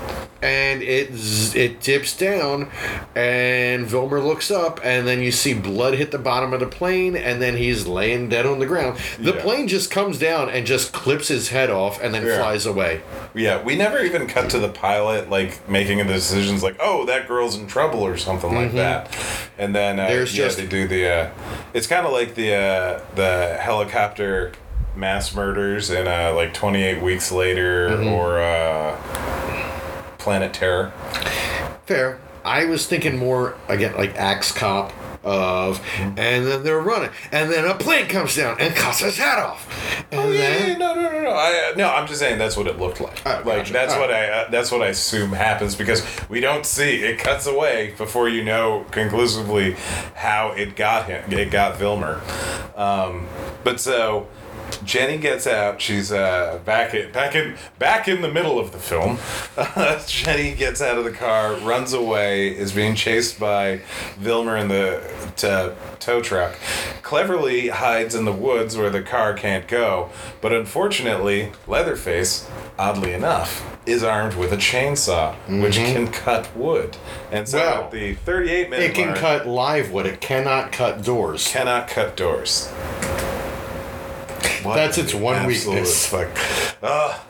and it it dips down and Vilmer looks up and then you see blood hit the bottom of the plane and then he's laying dead on the ground. The Yeah. plane just comes down and just clips his head off and then Yeah. flies away. Yeah, we never even cut to the pilot like making the decisions like, oh, that girl's in trouble or something like that. And then uh, Mm-hmm. There's yeah, just- they do the. Uh, it's kind of like the uh, the helicopter mass murders in uh, like 28 weeks later Mm-hmm. or uh, Planet Terror. Fair. I was thinking more again like Axe Cop of Mm-hmm. and then they're running and then a plane comes down and cuts his head off. And Oh yeah, then yeah, no, no, no, no. I, uh, no, I'm just saying that's what it looked like. Oh, like gotcha. that's what I uh, that's what I assume happens because we don't see it cuts away before you know conclusively how it got him. It got Vilmer. Um, but so Jenny gets out. She's uh, back in back in back in the middle of the film. Jenny gets out of the car, runs away, is being chased by Vilmer in the t- tow truck. Cleverly hides in the woods where the car can't go, but unfortunately, Leatherface, oddly enough, is armed with a chainsaw, which can cut wood. And so at the 38 minute it can mark, cut live wood. It cannot cut doors. cannot cut doors. What That's its one absolute weakness. Fuck. Ah,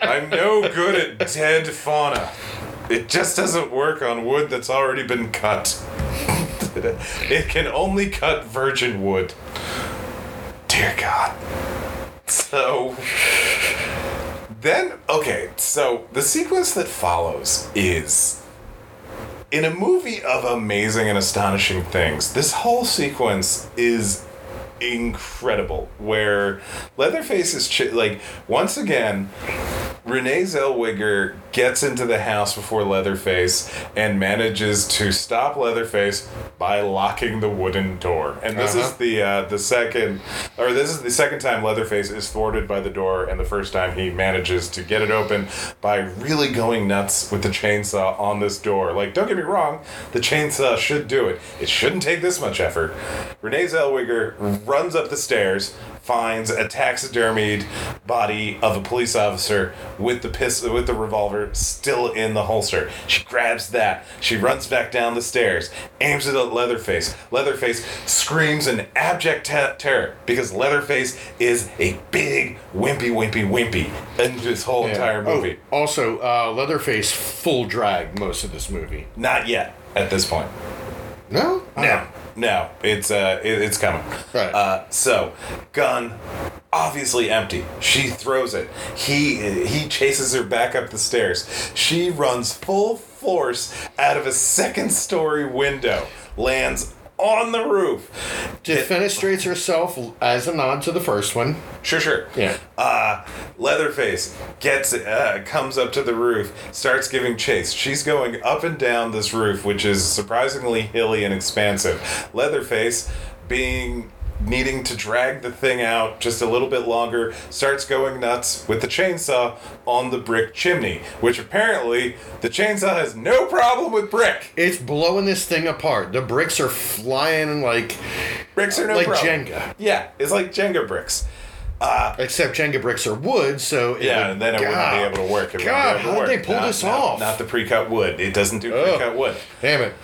I'm no good at dead fauna. It just doesn't work on wood that's already been cut. it can only cut virgin wood. Dear God. So, Then, okay, so the sequence that follows is in a movie of amazing and astonishing things. This whole sequence is incredible. Where Leatherface is ch- like once again, Renee Zellweger gets into the house before Leatherface and manages to stop Leatherface by locking the wooden door. And this is Uh-huh. the uh, the second, or this is the second time Leatherface is thwarted by the door, and the first time he manages to get it open by really going nuts with the chainsaw on this door. Like, don't get me wrong, the chainsaw should do it. It shouldn't take this much effort. Renee Zellweger runs up the stairs, finds a taxidermied body of a police officer with the pistol with the revolver still in the holster. She grabs that. She runs back down the stairs, aims it at Leatherface. Leatherface screams in abject te- terror because Leatherface is a big wimpy wimpy wimpy in this whole entire movie. Oh, also, uh, Leatherface full drag most of this movie. Not yet at this point. No? No, no, it's uh, it, it's coming. Right. Uh, so, gun, obviously empty. She throws it. He he chases her back up the stairs. She runs full force out of a second story window, lands on the roof. Defenestrates herself as a nod to the first one. Sure, sure. Yeah. Uh, Leatherface gets uh, comes up to the roof, starts giving chase. She's going up and down this roof, which is surprisingly hilly and expansive. Leatherface, being needing to drag the thing out just a little bit longer, starts going nuts with the chainsaw on the brick chimney, which apparently the chainsaw has no problem with brick. It's blowing this thing apart. The bricks are flying like Bricks are no like problem. Jenga. Yeah, it's like Jenga bricks. Uh, Except Jenga bricks are wood, so Yeah, would- and then it God. wouldn't be able to work. It God, be able to how did they pull Not- this not- off? Not the pre-cut wood. It doesn't do Ugh. pre-cut wood. Damn it!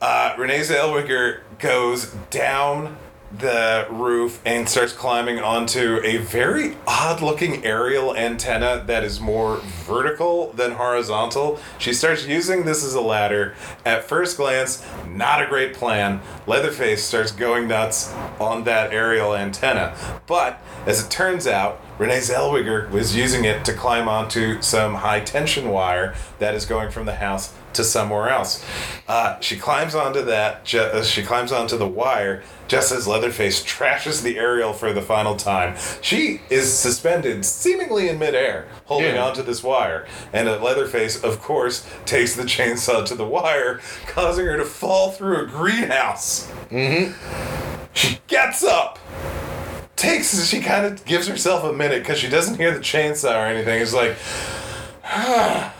Uh, Renee Zellweger goes down the roof and starts climbing onto a very odd-looking aerial antenna that is more vertical than horizontal. She starts using this as a ladder. At first glance, not a great plan. Leatherface starts going nuts on that aerial antenna, but as it turns out, Renee Zellweger was using it to climb onto some high tension wire that is going from the house to somewhere else. Uh, she climbs onto that. Ju- uh, she climbs onto the wire just as Leatherface trashes the aerial for the final time. She is suspended, seemingly in midair, holding Yeah. onto this wire, and uh, Leatherface, of course, takes the chainsaw to the wire, causing her to fall through a greenhouse. Mm-hmm. She gets up takes she kind of gives herself a minute because she doesn't hear the chainsaw or anything. It's like,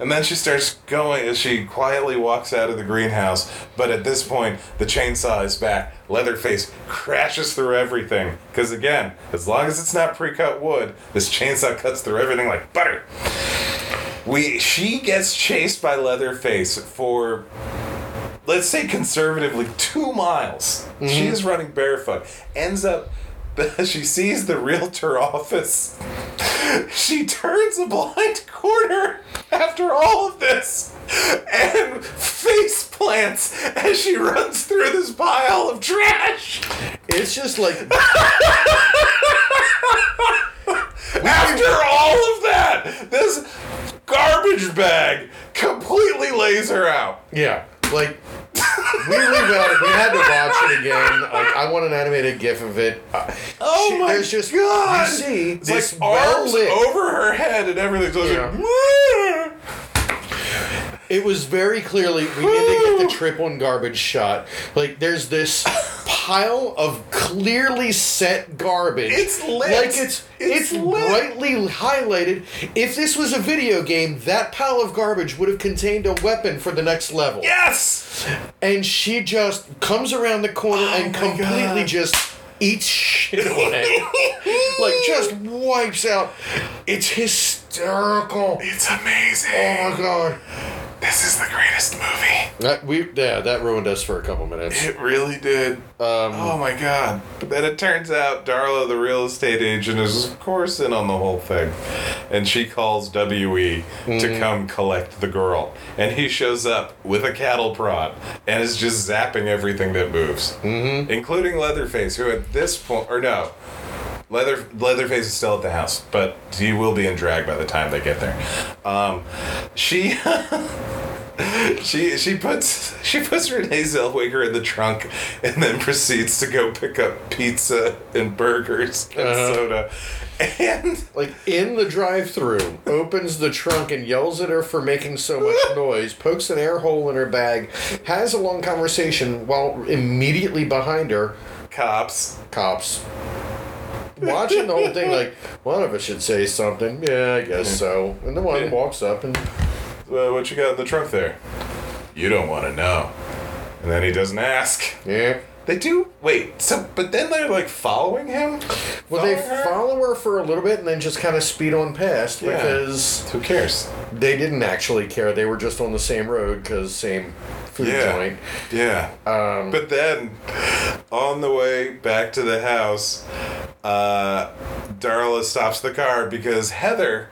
and then she starts going as she quietly walks out of the greenhouse. But at this point, the chainsaw is back. Leatherface crashes through everything because again, as long as it's not pre-cut wood, this chainsaw cuts through everything like butter. We she gets chased by Leatherface for let's say conservatively two miles. Mm-hmm. She is running barefoot. Ends up she sees the realtor office. She turns a blind corner after all of this and face plants as she runs through this pile of trash. It's just like After all of that, this garbage bag completely lays her out. yeah, like we rewatched. We had to watch it again. Like I want an animated GIF of it. Uh, Oh she- my there's just god! you see it's this like arms well-lit- over her head and everything. So Yeah. like, It was very clearly we need to get the triple and garbage shot. Like there's this pile of clearly set garbage. It's lit. Like it's It's it's, brightly highlighted. If this was a video game, that pile of garbage would have contained a weapon for the next level. yes! And she just comes around the corner oh and Oh my completely God. just eats shit away. like just wipes out. It's hysterical. It's amazing. Oh my god. This is the greatest movie. That we yeah, that ruined us for a couple minutes. It really did. Um, Oh my god. But then it turns out Darla, the real estate agent, is of course in on the whole thing. And she calls WE to come collect the girl. And he shows up with a cattle prod and is just zapping everything that moves. Mm-hmm. Including Leatherface, who at this point, or no. Leather Leatherface is still at the house, but he will be in drag by the time they get there. Um, she. She she puts she puts Renee Zellweger in the trunk and then proceeds to go pick up pizza and burgers and Uh-huh. soda. And Like in the drive-through, opens the trunk and yells at her for making so much noise. Pokes an air hole in her bag. Has a long conversation while immediately behind her, cops. cops. Watching the whole thing, like one of us should say something. Yeah, I guess so. And the one Yeah. walks up and "Uh, what you got in the trunk there? You don't want to know. And then he doesn't ask. yeah. They do wait. So, but then they're like following him. Well, they Following her? follow her for a little bit and then just kind of speed on past Yeah. because Who cares? they didn't actually care. They were just on the same road because same food Yeah. joint. Yeah. Um, But then, on the way back to the house, uh, Darla stops the car because Heather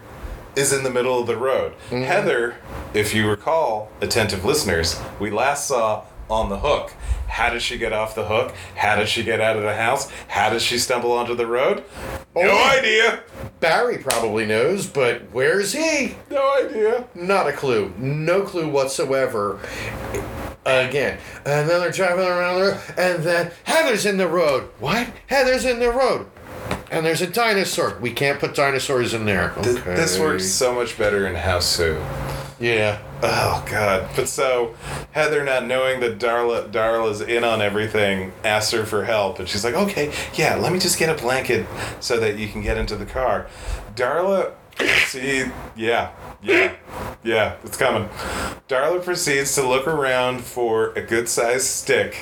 is in the middle of the road. Mm-hmm. Heather, if you recall, attentive listeners, we last saw on the hook. How does she get off the hook? How does she get out of the house? How does she stumble onto the road? No idea. Barry probably knows, but where's he? No idea. Not a clue. No clue whatsoever. Again, and then they're driving around the road, and then Heather's in the road. What? Heather's in the road. And there's a dinosaur. We can't put dinosaurs in there. Th- Okay. This works so much better in House Two. Yeah. Oh God! But so Heather, not knowing that Darla Darla's in on everything, asks her for help, and she's like, "Okay, yeah, let me just get a blanket so that you can get into the car." Darla, see, yeah, yeah, yeah, it's coming. Darla proceeds to look around for a good-sized stick,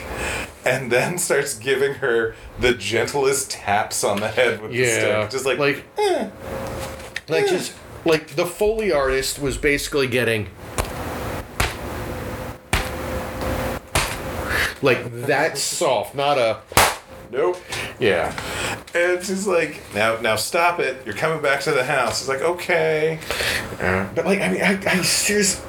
and then starts giving her the gentlest taps on the head with the stick, just like, like, eh. like just like the foley artist was basically getting like that soft, not a nope. yeah. And she's like, now, now stop it. You're coming back to the house. It's like, okay. Uh, but like I mean, I, I seriously.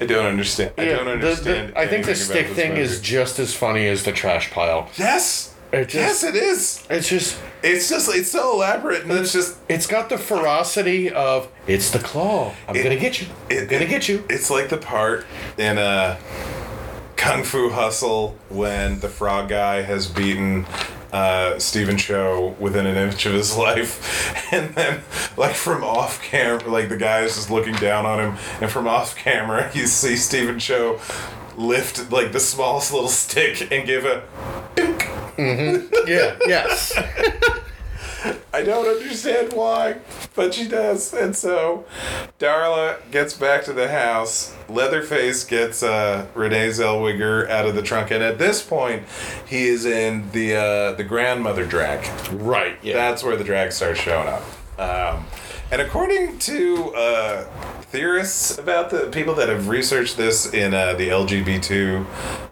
I don't understand. I don't understand. the- I think the stick thing movie. is just as funny as the trash pile. Yes. It just- yes, it is. It's just It's just it's so elaborate, and it's just it's got the ferocity of it's the claw. I'm It- gonna get you. I'm gonna it- get you. It's like the part in uh, Kung Fu Hustle when the frog guy has beaten uh, Stephen Chow within an inch of his life, and then like from off camera, like the guy is just looking down on him, and from off camera you see Stephen Chow lift like the smallest little stick and give a. dunk. yeah. Yes. I don't understand why, but she does. And so Darla gets back to the house. Leatherface gets uh, Renee Zellweger out of the trunk, and at this point, he is in the uh, the grandmother drag. right. Yeah. That's where the drag starts showing up. Um, and according to uh, theorists about the people that have researched this in uh, the LGBT,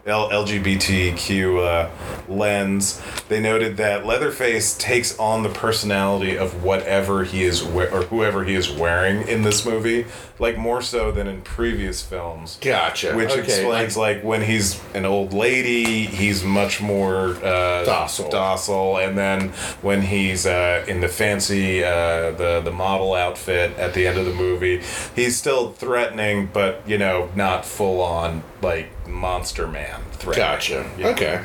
L- LGBTQ uh, lens, they noted that Leatherface takes on the personality of whatever he is we- or whoever he is wearing in this movie, like more so than in previous films. Gotcha. Which Okay, explains like when he's an old lady, he's much more uh, Docile. docile, and then when he's uh, in the fancy uh, the the model outfit at the end of the movie, he's still threatening, but you know, not full on like monster man threatening. Gotcha. Yeah. Okay.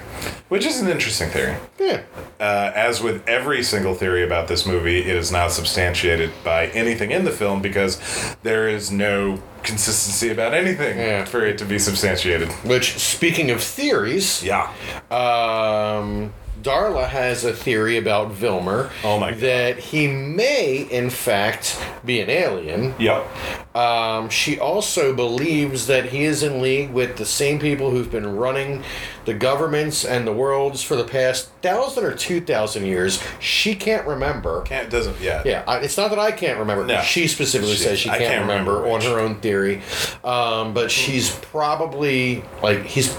Which is an interesting theory. Yeah. Uh, as with every single theory about this movie, it is not substantiated by anything in the film because there is no consistency about anything Yeah. for it to be substantiated. Which, speaking of theories, Yeah. um, Darla has a theory about Vilmer. Oh my God. That he may, in fact, be an alien. Yep. Um, she also believes that he is in league with the same people who've been running the governments and the worlds for the past thousand or two thousand years. She can't remember. Can't doesn't yeah. Yeah, I, it's not that I can't remember. No. She specifically She- says she can't, can't remember, remember on her own theory, um, but she's probably like he's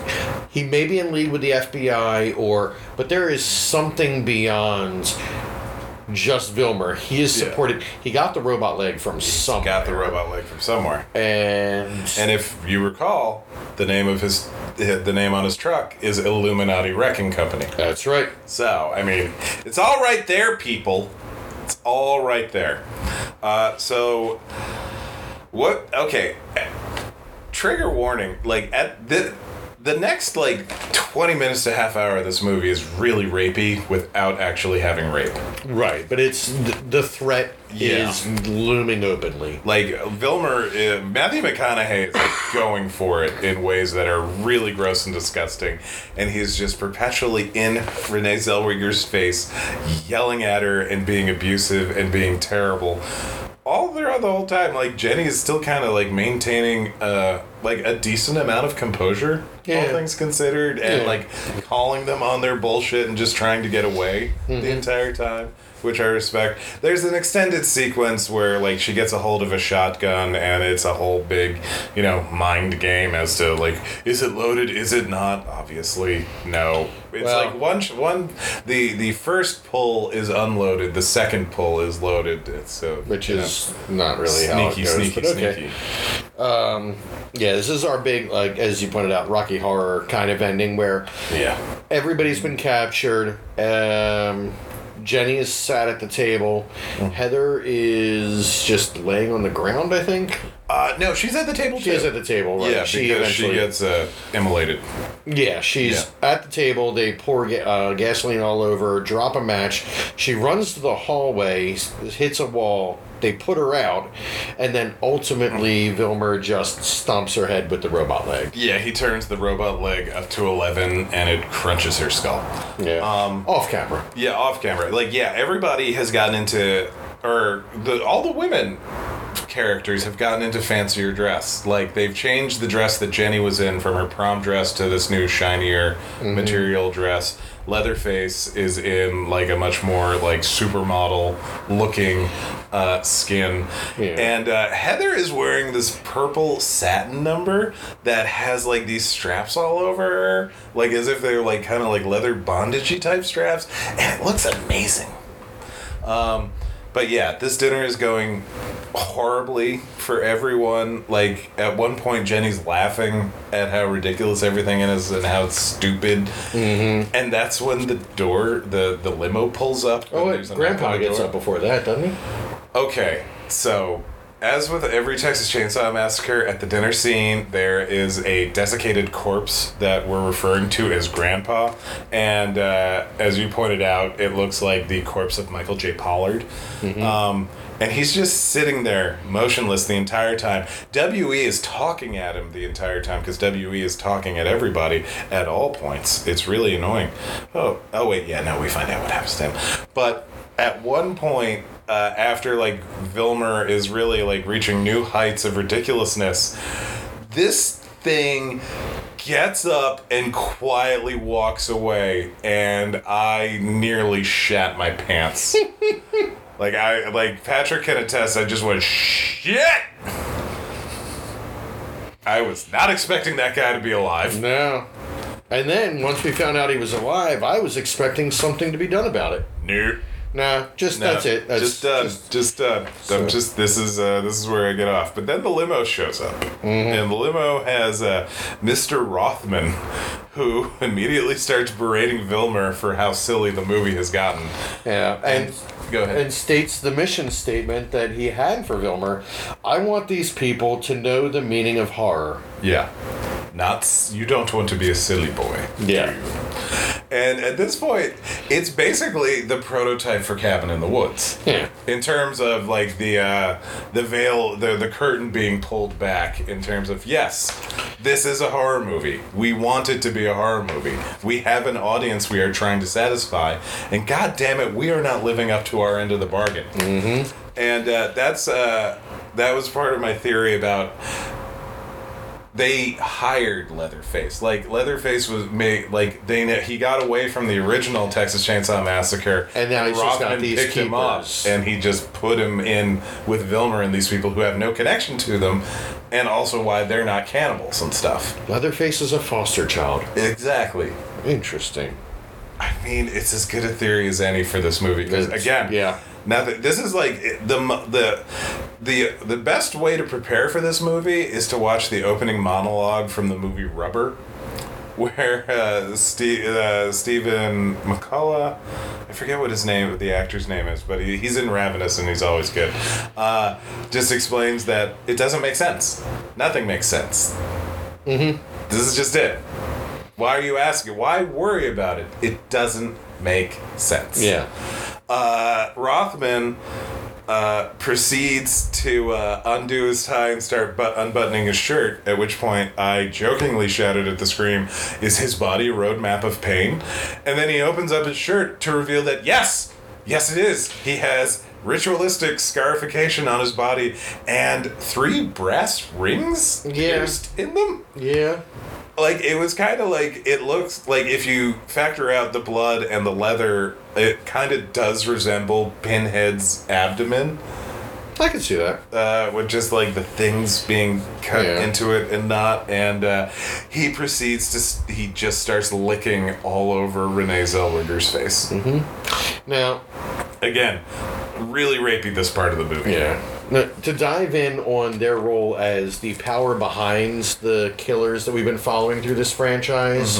he may be in league with the FBI or but there is something beyond just Vilmer. He is Yeah. supported. He got the robot leg from somewhere. Got the robot leg from somewhere. and And if you recall, the name of his the the name on his truck is Illuminati Wrecking Company. That's right. So, I mean, it's all right there, people. It's all right there. Uh, so, what? Okay. Trigger warning. Like at the the next like twenty minutes to half hour of this movie is really rapey without actually having rape. Right, but it's th- the threat Yeah. is looming openly. Like Vilmer, uh, Matthew McConaughey is like, going for it in ways that are really gross and disgusting, and he's just perpetually in Renee Zellweger's face, yelling at her and being abusive and being terrible. All throughout the whole time, like Jenny is still kind of like maintaining uh like a decent amount of composure, all things considered, and Yeah. like calling them on their bullshit and just trying to get away the entire time, which I respect. There's an extended sequence where like she gets a hold of a shotgun and it's a whole big, you know, mind game as to like is it loaded, is it not? Obviously, no. It's Well- like one sh- one the the first pull is unloaded, the second pull is loaded. It's so Which you know, is not really how it sneaky, goes, sneaky, but okay. sneaky. Yeah, this is our big, like as you pointed out, Rocky Horror kind of ending where Yeah. everybody's been captured. Um, Jenny is sat at the table. Heather is just laying on the ground. I think Uh, no, she's at the table she too. is at the table. Right? yeah, because she gets uh, immolated. Yeah, she's at the table. They pour ga- uh, gasoline all over, drop a match. She runs to the hallway, hits a wall. They put her out, and then ultimately Vilmer just stomps her head with the robot leg. Yeah, he turns the robot leg up to 11 and it crunches her skull. Yeah, um, off camera. Yeah, off camera. Like, yeah, everybody has gotten into, or the all the women characters have gotten into fancier dress. Like, they've changed the dress that Jenny was in from her prom dress to this new shinier material dress. Leatherface is in like a much more like supermodel looking uh, skin, Yeah. and uh, Heather is wearing this purple satin number that has like these straps all over her, like as if they're like kind of like leather bondagey type straps, and it looks amazing. Um, but yeah, this dinner is going horribly for everyone. Like at one point, Jenny's laughing at how ridiculous everything is and how it's stupid, mm-hmm. and that's when the door, the the limo pulls up. Oh, and wait, there's a knock Grandpa gets up before that, doesn't he? Okay, so as with every Texas Chainsaw Massacre, at the dinner scene, there is a desiccated corpse that we're referring to as Grandpa. And uh, as you pointed out, it looks like the corpse of Michael J. Pollard. Um, and he's just sitting there, motionless the entire time. WE is talking at him the entire time because WE is talking at everybody at all points. It's really annoying. Oh, oh wait, yeah, no, we find out what happens to him. But at one point, uh, after like Vilmer is really like reaching new heights of ridiculousness, this thing gets up and quietly walks away, and I nearly shat my pants. like I like Patrick can attest. I just went shit. I was not expecting that guy to be alive. No. And then once we found out he was alive, I was expecting something to be done about it. No. Nah, just No, that's it. That's just done. Just, done. I'm just. This is. Uh, this is where I get off. But then the limo shows up, Mm-hmm. and the limo has uh, Mr. Rothman, who immediately starts berating Vilmer for how silly the movie has gotten. Yeah, and Go ahead. and states the mission statement that he had for Vilmer. I want these people to know the meaning of horror. Yeah. Not. You don't want to be a silly boy. Yeah. And at this point, it's basically the prototype for Cabin in the Woods. Yeah. in terms of like the uh, the veil the the curtain being pulled back in terms of yes this is a horror movie we want it to be a horror movie we have an audience we are trying to satisfy and god damn it we are not living up to our end of the bargain mm-hmm. and uh, that's uh, that was part of my theory about they hired Leatherface. Like Leatherface was made like they he got away from the original Texas Chainsaw Massacre, And now he's just got these picked him up, and he just put him in with Vilmer and these people who have no connection to them, and also why they're not cannibals and stuff. Leatherface is a foster child. Exactly. Interesting. I mean, it's as good a theory as any for this movie because again, yeah. Nothing. This is like the the the the best way to prepare for this movie is to watch the opening monologue from the movie Rubber, where uh, Steve, uh, Stephen McCullough, I forget what his name, the actor's name is, but he, he's in Ravenous and he's always good. Uh, just explains that it doesn't make sense. Nothing makes sense. Mm-hmm. This is just it. Why are you asking? Why worry about it? It doesn't make sense. Yeah. Uh, Rothman uh, proceeds to uh, undo his tie and start but- unbuttoning his shirt. At which point, I jokingly shouted at the screen, "Is his body a roadmap of pain?" And then he opens up his shirt to reveal that yes, yes, it is. He has ritualistic scarification on his body and three brass rings Yeah. pierced in them Yeah. Like it was kind of like it looks like if you factor out the blood and the leather it kind of does resemble pinhead's abdomen I can see that. uh, with just like the things being cut Yeah. into it and not and uh, he proceeds to he just starts licking all over renee zellweger's face Now, again really rapey this part of the movie Yeah. To dive in on their role as the power behind the killers that we've been following through this franchise,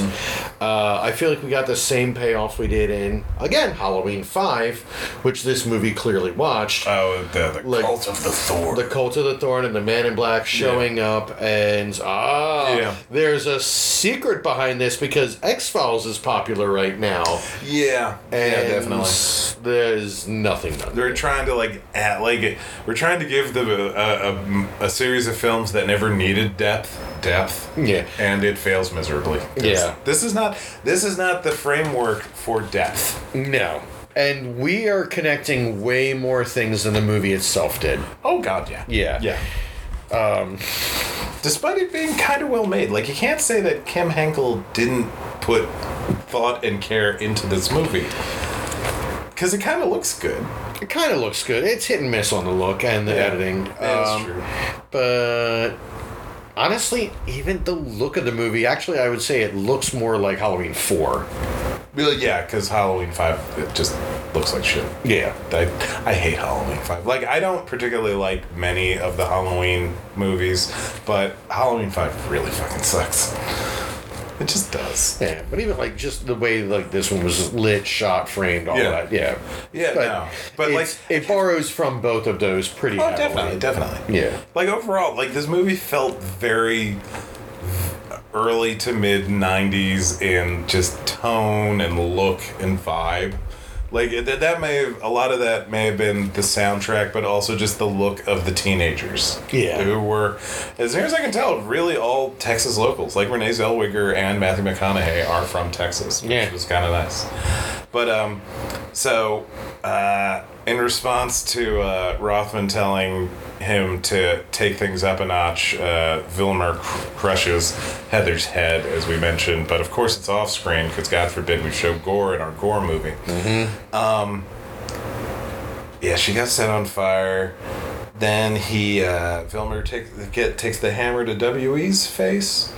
uh, I feel like we got the same payoff we did in, again, Halloween 5, which this movie clearly watched. oh the, the Like- cult of the thorn the Cult of the Thorn and the Man in Black showing up, and ah, Yeah. there's a secret behind this because X Files is popular right now, yeah and yeah definitely there's nothing done. They're trying to like add, like we're trying to give them a, a, a, a series of films that never needed depth depth Yeah. and it fails miserably Yeah. this is not this is not the framework for depth No. And we are connecting way more things than the movie itself did. oh god yeah Yeah. yeah um despite it being kind of well made like you can't say that kim henkel didn't put thought and care into this movie because it kind of looks good It kind of looks good. It's hit and miss on the look and the Yeah. editing. That's Um, true But honestly, even the look of the movie, actually, I would say it looks more like Halloween 4. Well, yeah, because Halloween Five it just looks like shit. Yeah. I, I hate Halloween 5. Like, I don't particularly like many of the Halloween movies, but Halloween 5 really fucking sucks. It just does. Yeah, but even like just the way like this one was lit, shot, framed, all Yeah. that. Yeah. Yeah, But, no. But, it's- like, it borrows from both of those pretty oh, heavily. definitely, definitely. Yeah. Like, overall, like, this movie felt very early to mid 90s in just tone and look and vibe. Like that, that may have a lot of that may have been the soundtrack, but also just the look of the teenagers. Yeah. who were, as near as I can tell, really all Texas locals. Like Renee Zellweger and Matthew McConaughey are from Texas, which Yeah. was kind of nice. But um, so uh, in response to uh, Rothman telling him to take things up a notch, uh, Vilmer crushes Heather's head, as we mentioned. But of course, it's off screen because God forbid we show gore in our gore movie. Um, yeah, she got set on fire. Then he, uh, Vilmer take, get, takes the hammer to WE's face.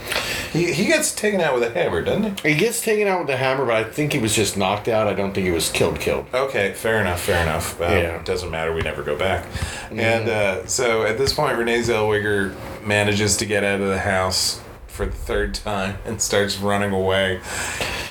He, he gets taken out with a hammer, doesn't he? He gets taken out with the hammer, but I think he was just knocked out. I don't think he was killed. Killed. Okay, fair enough, fair enough. Um, Yeah. Doesn't matter, we never go back. And uh, so at this point, Renee Zellweger manages to get out of the house for the third time and starts running away.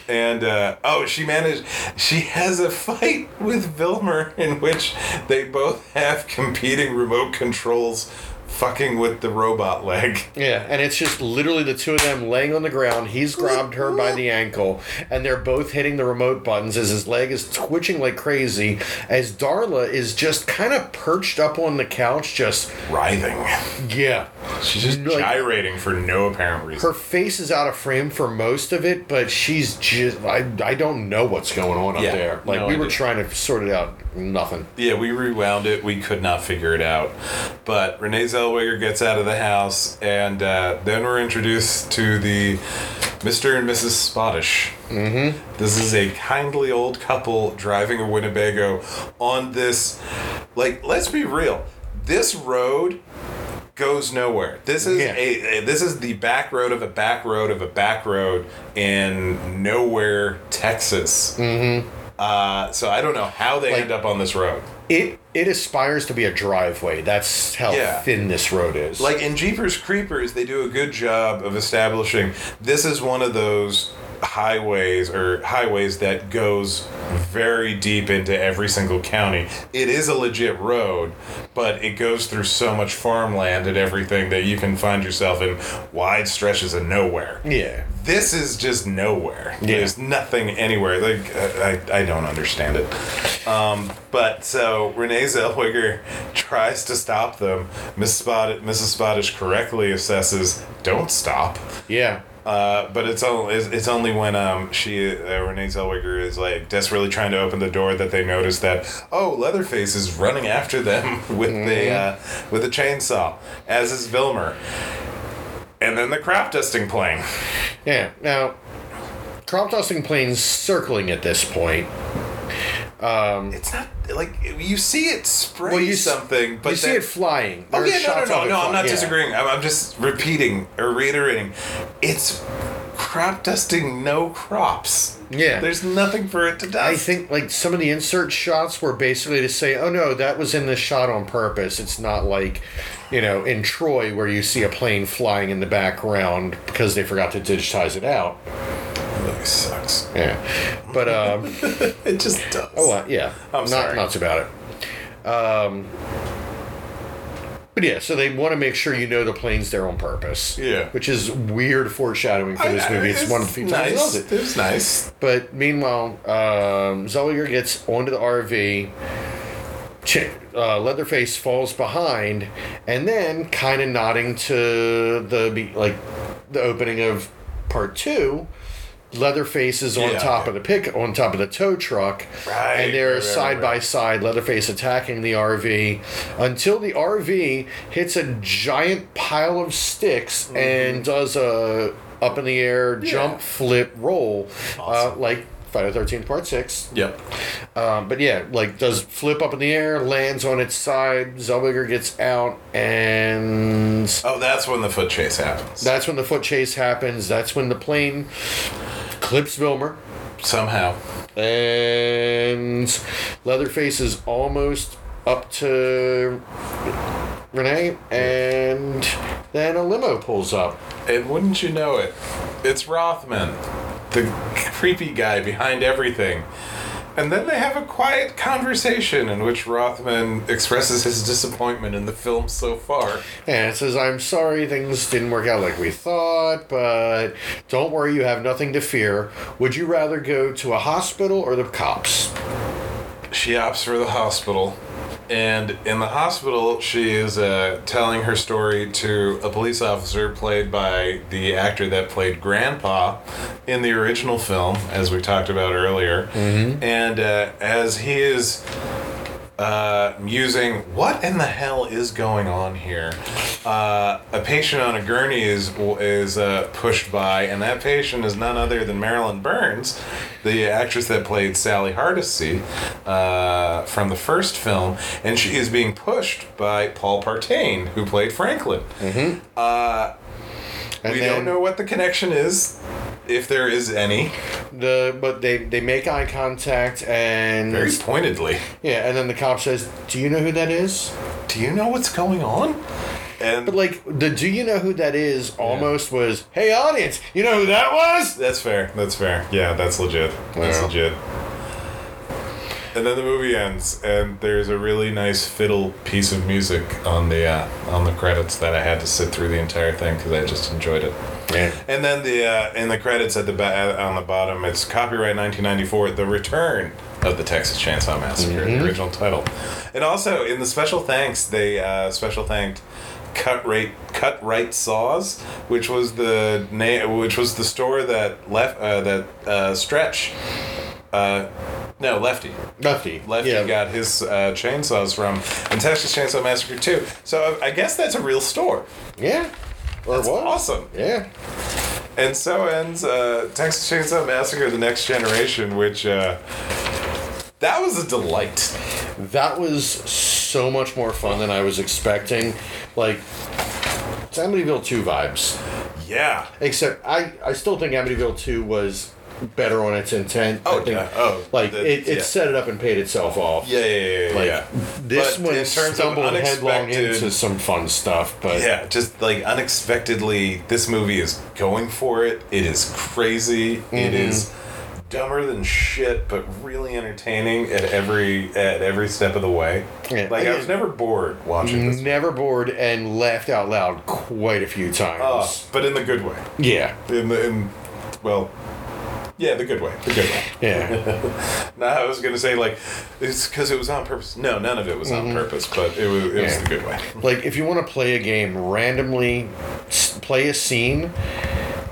And uh, oh, she managed. She has a fight with Vilmer in which they both have competing remote controls, fucking with the robot leg. Yeah, and it's just literally the two of them laying on the ground. He's grabbed her by the ankle, and they're both hitting the remote buttons as his leg is twitching like crazy. As Darla is just kind of perched up on the couch, just Writhing. yeah. She's just Like- gyrating for no apparent reason. Her face is out of frame for most of it, but she's just I, I don't know what's going on up Yeah, there. Like no we were trying to sort it out, nothing. Yeah, we rewound it. We could not figure it out. But Renee Zellweger gets out of the house, and uh, then we're introduced to the Mr. and Mrs. Spottish. Mm-hmm. This is a kindly old couple driving a Winnebago on this. Like, let's be real. This road goes nowhere. This is Yeah. a, a this is the back road of a back road of a back road in nowhere, Texas. Mm-hmm. Uh, so I don't know how they Like- end up on this road. It it aspires to be a driveway. That's how Yeah. thin this road is. Like in Jeepers Creepers, they do a good job of establishing this is one of those highways or highways that goes very deep into every single county. It is a legit road, but it goes through so much farmland and everything that you can find yourself in wide stretches of nowhere. yeah. This is just nowhere. Yeah. There's nothing anywhere. Like I, I, I don't understand it. Um, but so Renee Zellweger tries to stop them. Miss Spot, Mrs. Spottish correctly assesses, "Don't stop." Yeah. Uh, but it's only it's, it's only when um she uh, Renee Zellweger is like desperately trying to open the door that they notice that oh Leatherface is running after them with the uh, with a chainsaw as is Vilmer, and then the crop dusting plane. Yeah. Now, crop dusting planes circling at this point. Um, it's not like you see it spray Well, you something, but you see it flying. Oh There yeah, no, no, no, no. I'm not yeah. disagreeing. I'm, I'm just repeating or reiterating. It's crop dusting, no crops. Yeah. there's nothing for it to dust. I think like some of the insert shots were basically to say, "Oh no, that was in the shot on purpose." It's not like, you know, in Troy where you see a plane flying in the background because they forgot to digitize it out. That sucks. Yeah, but um, It just does. oh well, yeah, I'm not sorry. nuts about it. Um, but yeah, so they want to make sure you know the plane's there on purpose. Yeah. which is weird foreshadowing for this movie. It's, one of the few times nice. does it. It was nice. But meanwhile, um, Zellweger gets onto the RV. Ch- uh, Leatherface falls behind, and then kind of nodding to the like the opening of part two. Leatherface is on Yeah. top of the pick on top of the tow truck, Right, and they're right, side right. by side. Leatherface attacking the RV until the RV hits a giant pile of sticks and does a up in the air jump, flip, roll, uh, like Friday Thirteenth Part Six. Yep. Um, but yeah, like does flip up in the air, lands on its side. Zellweger gets out, and Oh, that's when the foot chase happens. that's when the foot chase happens. That's when the plane clips Vilmer, Somehow. and Leatherface is almost up to Renee, and then a limo pulls up. And wouldn't you know it? It's Rothman, the creepy guy behind everything. And then they have a quiet conversation in which Rothman expresses his disappointment in the film so far. And it says, I'm sorry things didn't work out like we thought, but don't worry, you have nothing to fear. Would you rather go to a hospital or the cops? She opts for the hospital. And in the hospital, she is uh, telling her story to a police officer played by the actor that played Grandpa in the original film, as we talked about earlier. And uh, as he is uh, musing, what in the hell is going on here? Uh, a patient on a gurney is is uh, pushed by, and that patient is none other than Marilyn Burns, the actress that played Sally Hardesty uh, from the first film, and she is being pushed by Paul Partain, who played Franklin. Uh, And we don't know what the connection is, if there is any. The but they they make eye contact and Very pointedly. yeah, and then the cop says, "Do you know who that is?" Do you know what's going on? And But like the "Do you know who that is?" almost was, "Hey audience, you know who that was?" That's fair. That's fair. Yeah, that's legit. That's Yeah. legit. And then the movie ends, and there's a really nice fiddle piece of music on the uh, on the credits that I had to sit through the entire thing because I just enjoyed it. Yeah. And then the uh, in the credits at the ba- on the bottom, it's copyright 1994, The Return of the Texas Chainsaw Massacre, the original title. And also in the special thanks, they uh, special thanked Cut Right Cut Right Saws, which was the name, which was the store that left uh, that uh, Stretch. Uh, no, Lefty. Lefty. Lefty yeah. got his uh, chainsaws from in Texas Chainsaw Massacre 2. So I guess that's a real store. Yeah. Or That's what? awesome. Yeah. And so ends uh, Texas Chainsaw Massacre: The Next Generation, which uh, that was a delight. That was so much more fun than I was expecting. Like, it's Amityville 2 vibes. Yeah, Except, I, I still think Amityville 2 was better on its intent. Oh, I think, yeah. Oh, like the- it, it yeah. set it up and paid itself off. Yeah, yeah, yeah, yeah. Like yeah. this But one in terms of headlong into some fun stuff, but Yeah, just like unexpectedly, this movie is going for it. It is crazy. It Mm-hmm. is dumber than shit, but really entertaining at every at every step of the way. Yeah. Like I was never bored watching this. never bored and laughed out loud quite a few times. Oh, but in the good way. Yeah, In the in, well, yeah, the good way. The good way. yeah. No, I was gonna say like it's because it was on purpose. No, none of it was on purpose, but it was it was Mm-hmm. The good way. like if you want to play a game randomly play a scene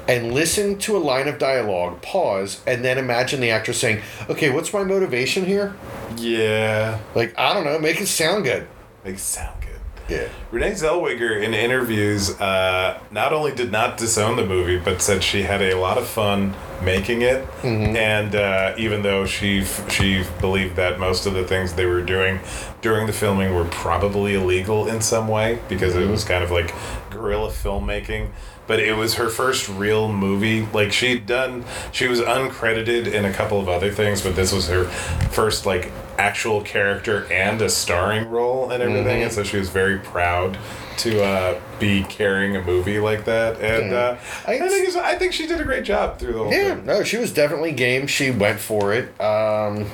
and listen to a line of dialogue pause and then imagine the actor saying okay what's my motivation here? Yeah, like i don't know make it sound good. Make it sound good. yeah. Renee Zellweger in interviews uh, not only did not disown the movie, but said she had a lot of fun making it, and uh, even though she f- she believed that most of the things they were doing during the filming were probably illegal in some way because it was kind of like guerrilla filmmaking. But it was her first real movie. Like she'd done, she was uncredited in a couple of other things, but this was her first like actual character and a starring role and everything. Mm-hmm. And so she was very proud to uh, be carrying a movie like that. And uh, I, I- think I think she did a great job through the whole yeah thing. no she was definitely game she went for it um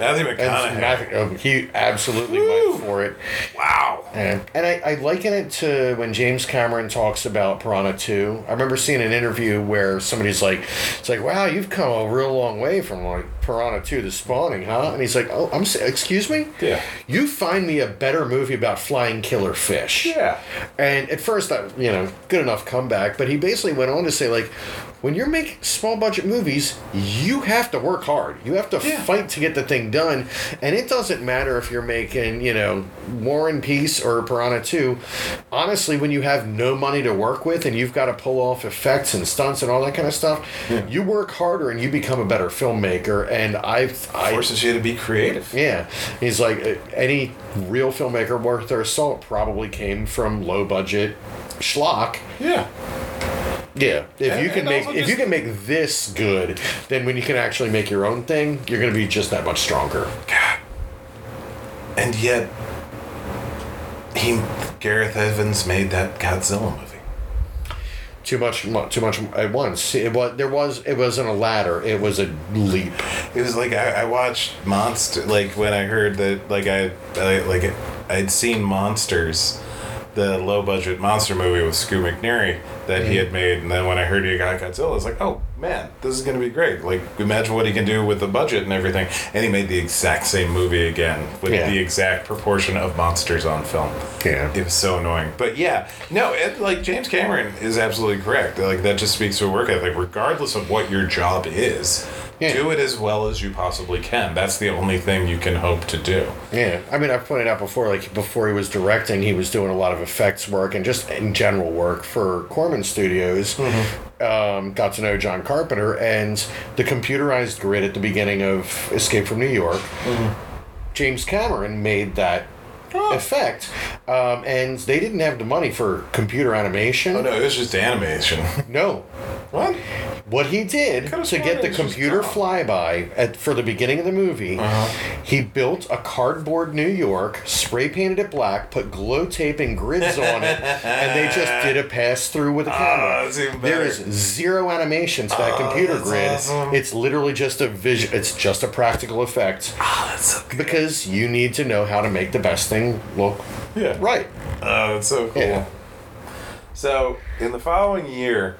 Matthew McConaughey. Matthew- oh, he absolutely Woo! went for it wow. And, and I, I liken it to when James Cameron talks about Piranha 2. I remember seeing an interview where somebody's like, it's like, wow, you've come a real long way from like Piranha 2 to Spawning, huh? And he's like, oh, I'm, excuse me? Yeah. You find me a better movie about flying killer fish. Yeah. And at first, that, you know, good enough comeback, but he basically went on to say, like, when you're making small budget movies, you have to work hard. You have to Yeah. fight to get the thing done. And it doesn't matter if you're making, you know, War and Peace or Piranha 2. Honestly, when you have no money to work with and you've got to pull off effects and stunts and all that kind of stuff, you work harder and you become a better filmmaker. And I've. I, Forces you to be creative. yeah, he's like uh, any real filmmaker worth their salt probably came from low budget schlock. Yeah. Yeah, if And- you can make also if you can make this good, then when you can actually make your own thing, you're going to be just that much stronger. God. And yet, he Gareth Evans made that Godzilla movie. Too much, too much at once. It was there was it wasn't a ladder. It was a leap. It was like I, I watched Monster. Like when I heard that, like I, I like I'd seen Monsters, the low budget monster movie with Scoot McNairy that he had made, and then when I heard he got Godzilla, I was like, oh man, this is gonna be great. Like imagine what he can do with the budget and everything. And he made the exact same movie again with Yeah. the exact proportion of monsters on film. Yeah. It was so annoying. But yeah, no, it, like James Cameron is absolutely correct. Like that just speaks to a work ethic. Regardless of what your job is, Yeah. do it as well as you possibly can. That's the only thing you can hope to do. Yeah, I mean, I've pointed out before, like before he was directing, he was doing a lot of effects work and just in general work for Corman Studios. Um, got to know John Carpenter and the computerized grid at the beginning of Escape from New York. James Cameron made that effect, um, and they didn't have the money for computer animation. Oh no, it was just animation. no. what? What he did to get the computer drawn. flyby at, for the beginning of the movie, Uh-huh. he built a cardboard New York, spray painted it black, put glow tape and grids on it, and they just did a pass through with a camera. Ah, that's even there better. is zero animation to that Oh, computer that's grid. awesome. It's literally just a vision. It's just a practical effect Oh, that's so good. because you need to know how to make the best thing look Yeah. right. Oh, that's so cool. Yeah. So in the following year,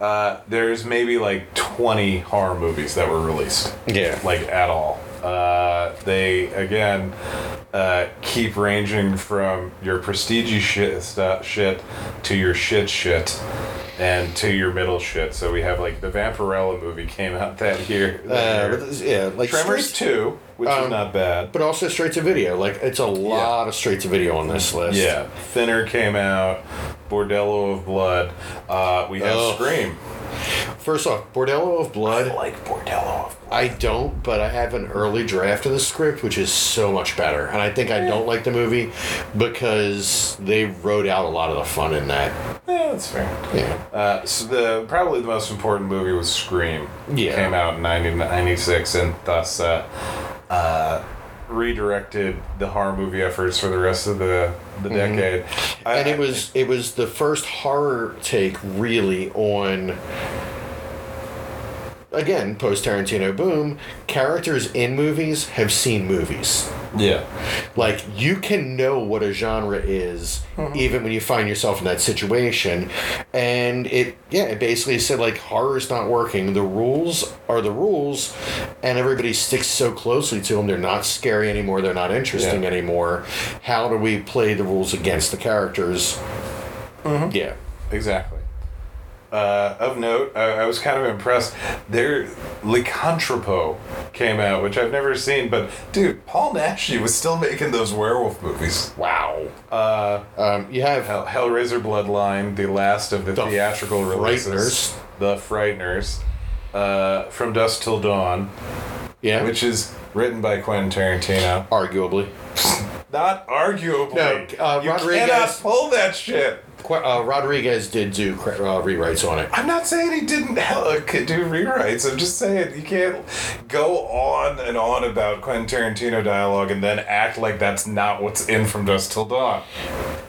uh, there's maybe like 20 horror movies that were released. Yeah. Like at all. Uh, they again uh, keep ranging from your prestige shit stu- shit to your shit shit and to your middle shit. So we have like the Vampirella movie came out that year. Uh, year. yeah, like Tremors straight- two, which is Um, not bad. but also straight to video. Like it's a lot of straight to video on this list. Yeah, Thinner came out. Bordello of Blood. Uh, we have Ugh. Scream. First off, Bordello of Blood. I like Bordello of I don't, but I have an early draft of the script, which is so much better. And I think I don't like the movie because they wrote out a lot of the fun in that. Yeah, that's fair. Yeah. Uh, so the probably the most important movie was Scream. Yeah. Came out in 1996 and thus uh, uh, redirected the horror movie efforts for the rest of the the decade. I- Mm-hmm. and it was it was the first horror take really on again post Tarantino boom characters in movies have seen movies. Yeah. like you can know what a genre is mm-hmm. even when you find yourself in that situation. And it yeah it basically said like horror's not working. The rules are the rules and everybody sticks so closely to them they're not scary anymore they're not interesting Yeah. anymore. How do we play the rules against the characters? Mm-hmm. Yeah. Exactly. Uh, of note, I, I was kind of impressed. Their Lycanthropo came out, which I've never seen, but dude, Paul Naschy was still making those werewolf movies. wow Uh, um, you have Hell, Hellraiser Bloodline, the last of the, The theatrical releases. The Frighteners. Uh, From Dusk Till Dawn, yeah which is written by Quentin Tarantino. arguably Not arguably. No, uh, you Rodriguez- cannot pull that shit. Uh, rodriguez did do cra- uh, rewrites on it I'm not saying he didn't uh, could do rewrites. I'm just saying you can't go on and on about Quentin Tarantino dialogue and then act like that's not what's in From Dusk Till Dawn.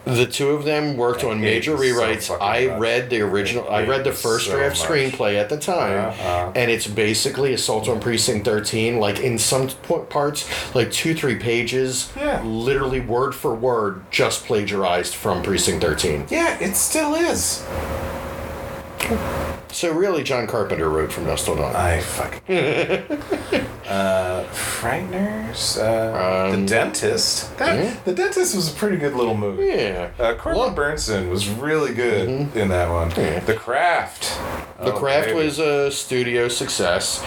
The two of them worked on major you so rewrites. I much. read the original. I read the first so draft much. screenplay at the time, Uh-huh. and it's basically Assault on Precinct Thirteen. Like in some parts, like two three pages, Yeah. literally word for word, just plagiarized from Precinct Thirteen. Yeah, it still is. So really, John Carpenter wrote from Dusk Till Dawn. I fucking. uh, Frighteners. Uh, Um, the Dentist. That, yeah. The Dentist was a pretty good little movie. yeah, Uh, Corbin Well- Bernsen was really good in that one. Yeah. The Craft. The Oh, Craft baby. was a studio success,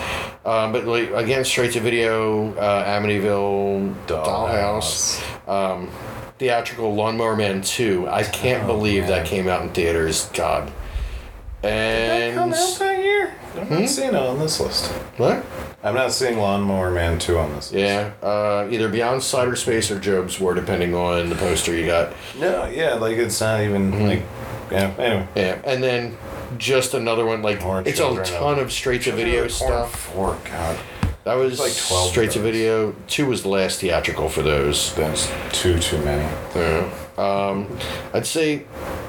um, but like, again, straight to video, uh, Amityville Dollhouse. Um, theatrical Lawnmower Man 2. I can't Oh, believe that came out in theaters. God. Did that come And. out that year? I'm Hmm? not seeing it on this list. What? I'm not seeing Lawnmower Man 2 on this list. Yeah, uh, either Beyond Cyberspace or Jobe's War, depending on the poster you got. No, yeah, like it's not even Hmm. like. Yeah, anyway. Yeah, and then just another one like More it's a ton of straight to video stuff. Four, God. That was like 12 straight to video. Two was the last theatrical for those. That's too, too many. Yeah. Um, I'd say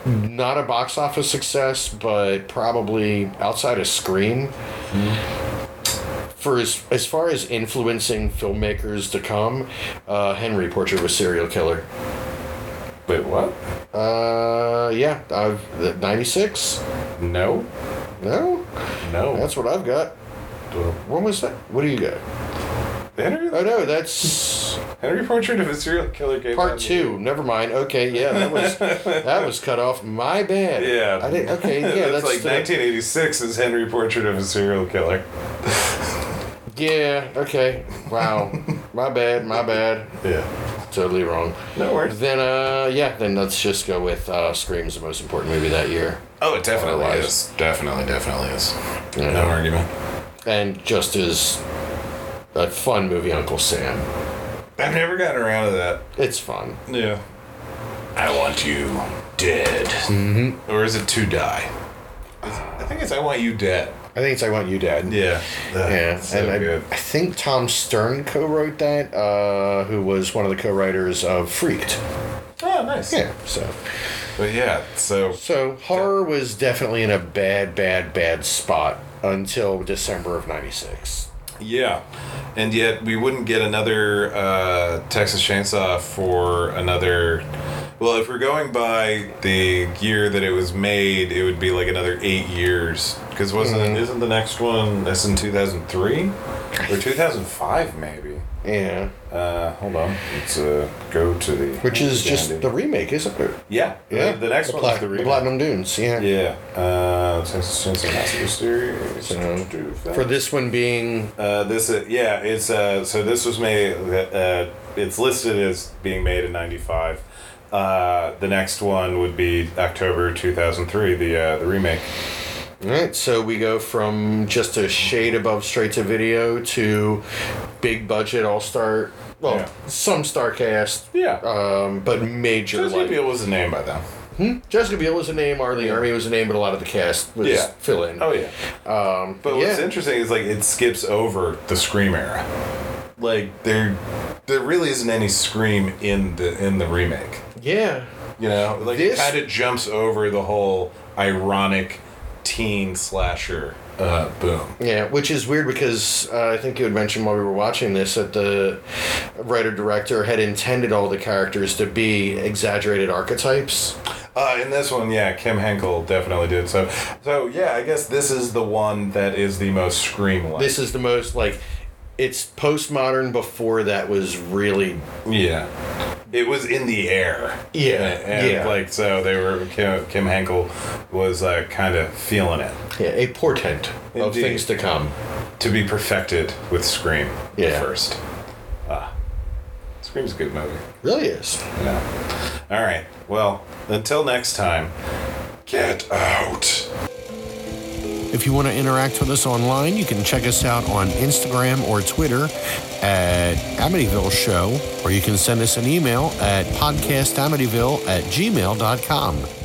not a box office success, but probably outside of Scream. For as, as far as influencing filmmakers to come, uh, Henry Portrait of a Serial Killer. Wait, what? Uh, yeah, I've ninety six. No. No, No. that's what I've got. What was that? What do you got? Henry, Oh no, that's Henry Portrait of a Serial Killer came part out- two. Never mind. Okay, yeah, that was that was cut off. My bad. Yeah. I didn't. Okay, yeah, that's, that's, like the- 1986 is Henry Portrait of a Serial Killer. Yeah. Okay. Wow. my bad. My bad. Yeah. Totally wrong. No worries. Then uh yeah. Then let's just go with uh Scream's the most important movie that year, Oh, it definitely is. Definitely, definitely is. Yeah. No argument. And just as a fun movie, Uncle Sam. I've never gotten around to that. It's fun. Yeah. I want you dead. Mm-hmm. Or is it to die? I think it's I want you dead. I think it's I Want You Dead. Yeah. Yeah, So and I, good. I think Tom Stern co-wrote that, uh, who was one of the co-writers of Freaked. Oh, nice. Yeah, so But yeah, so so horror was definitely in a bad, bad, bad spot until December of '96. yeah, and yet we wouldn't get another uh, Texas Chainsaw for another. Well, if we're going by the year that it was made, it would be like another eight years. Because wasn't Mm-hmm. isn't the next one? That's in two thousand three or two thousand five, maybe. Yeah, Uh, hold on. Let's uh, go to the. which is just Dandy. the remake, isn't it? yeah Yeah, The, the next the, one Pla- is the the. Platinum Dunes. Yeah. Yeah, uh, Texas Chainsaw Massacre series. So, For this one being Uh, this uh, yeah, it's uh, so this was made. Uh, it's listed as being made in '95. Uh, the next one would be October 2003, the uh, the remake. All right, so we go from just a shade above straight to video to big budget all star. Well, Yeah. some star cast, Yeah, um, but major like Biel was the name by then. Jessica Biel was a name, Arlie. Ermey was a name, but a lot of the cast was Yeah. fill in. Oh yeah. Um, But yeah. what's interesting is like it skips over the scream era. Like there, there really isn't any scream in the in the remake. Yeah. You know, like This- it kind of jumps over the whole ironic teen slasher uh, boom. Yeah, which is weird because uh, I think you had mentioned while we were watching this that the writer director had intended all the characters to be exaggerated archetypes. Uh, in this one, yeah, Kim Henkel definitely did. So, so yeah, I guess this is the one that is the most scream like. This is the most like it's postmodern before that was really Yeah. It was in the air. Yeah, And, yeah. like, so they were, Kim, Kim Henkel was uh, kind of feeling it. yeah, a portent of things to come. To be perfected with Scream Yeah. first. Ah. Scream's a good movie. Really is. Yeah. All right. Well, until next time, get out. If you want to interact with us online, you can check us out on Instagram or Twitter at Amityville Show, or you can send us an email at podcastamityville at gmail.com.